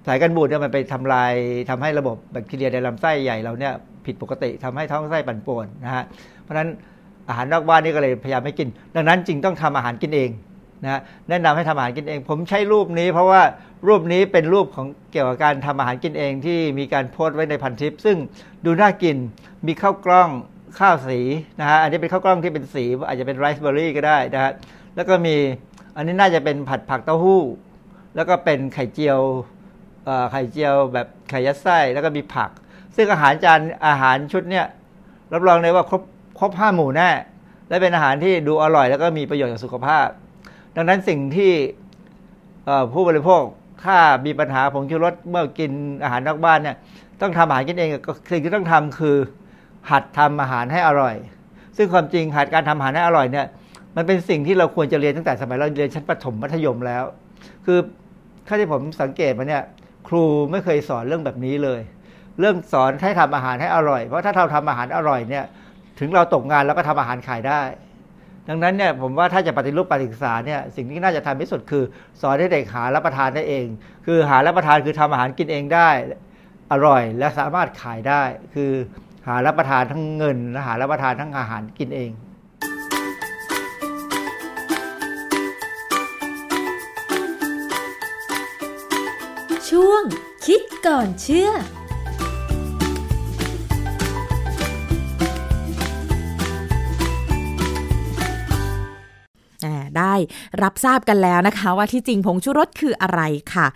I: สายกันบูดเนี่ยมันไปทำลายทำให้ระบบแบคทีเรียในลำไส้ใหญ่เราเนี่ยผิดปกติทำให้ท้องไส้ปั่นป่วนนะฮะเพราะฉะนั้นอาหารนอกบ้านนี่ก็เลยพยายามไม่กิน ดังนั้นจึงต้องทำอาหารกินเองนะแนะนำให้ทำอาหารกินเอง ผมใช้รูปนี้ เพราะว่ารูปนี้เป็นรูปของเกี่ยวกับการทำอาหารกินเองที่มีการโพสต์ไว้ในพันทิป ซึ่งดูน่ากินมีข้าวกล้องข้าวสีนะฮะอันนี้เป็นข้าวกล้องที่เป็นสี อาจจะเป็นไรซ์เบอร์รี่ก็ได้นะฮะแล้วก็มีอันนี้น่าจะเป็นผัดผักเต้าหู้ แล้วก็เป็นไข่เจียว ไข่เจียวแบบไข่ยัดไส้แล้วก็มีผัก ซึ่งอาหารจานอาหารชุดเนี้ยรับรองเลยว่าครบครบห้าหมู่แน่และเป็นอาหารที่ดูอร่อย แล้วก็มีประโยชน์ต่อสุขภาพ ดังนั้นสิ่งที่ผู้บริโภคถ้ามีปัญหาผงชูรสเมื่อกินอาหารนอกบ้านเนี่ยต้องทำอาหารกินเองสิ่งที่ต้องทำคือ หัดทำอาหารให้อร่อย ซึ่งความจริงหัดการทำอาหารให้อร่อยเนี่ยมันเป็นสิ่งที่เราควรจะเรียนตั้งแต่สมัยเราเรียนชั้นประถมมัธยมแล้ว คือถ้าที่ผมสังเกตมาเนี่ย ครูไม่เคยสอนเรื่องแบบนี้เลย เรื่องสอนให้ทำอาหารให้อร่อย เพราะถ้าเราทำอาหารอร่อยเนี่ย ถึงเราตกงานเราก็ทำอาหารขายได้ ดังนั้นเนี่ยผมว่าถ้าจะปฏิรูปการศึกษาเนี่ยสิ่งที่น่าจะทำที่สุดคือ สอนให้เด็กหารับประทานได้เอง คือหารับประทานคือทำอาหารกินเองได้อร่อยและสามารถขายได้ คือหารับประทานทั้งเงินและหารับประทานทั้งอาหารกินเอ
J: ง คิดก่อนเชื่อ
A: อ่าได้รับทราบกันแล้วนะคะ ว่าที่จริงผงชูรสคืออะไรค่ะ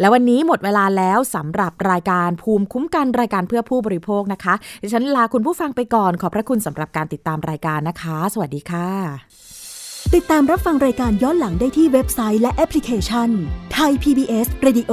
A: แล้ววันนี้หมดเวลาแล้วสำหรับรายการภูมิคุ้มกันรายการเพื่อผู้บริโภคนะคะ ดิฉันลาคุณผู้ฟังไปก่อนขอบพระคุณสำหรับการติดตามรายการนะคะ สวัสดีค่ะ
K: ติดตามรับฟังรายการย้อนหลังได้ที่เว็บไซต์และแอปพลิเคชันไทย PBS Radio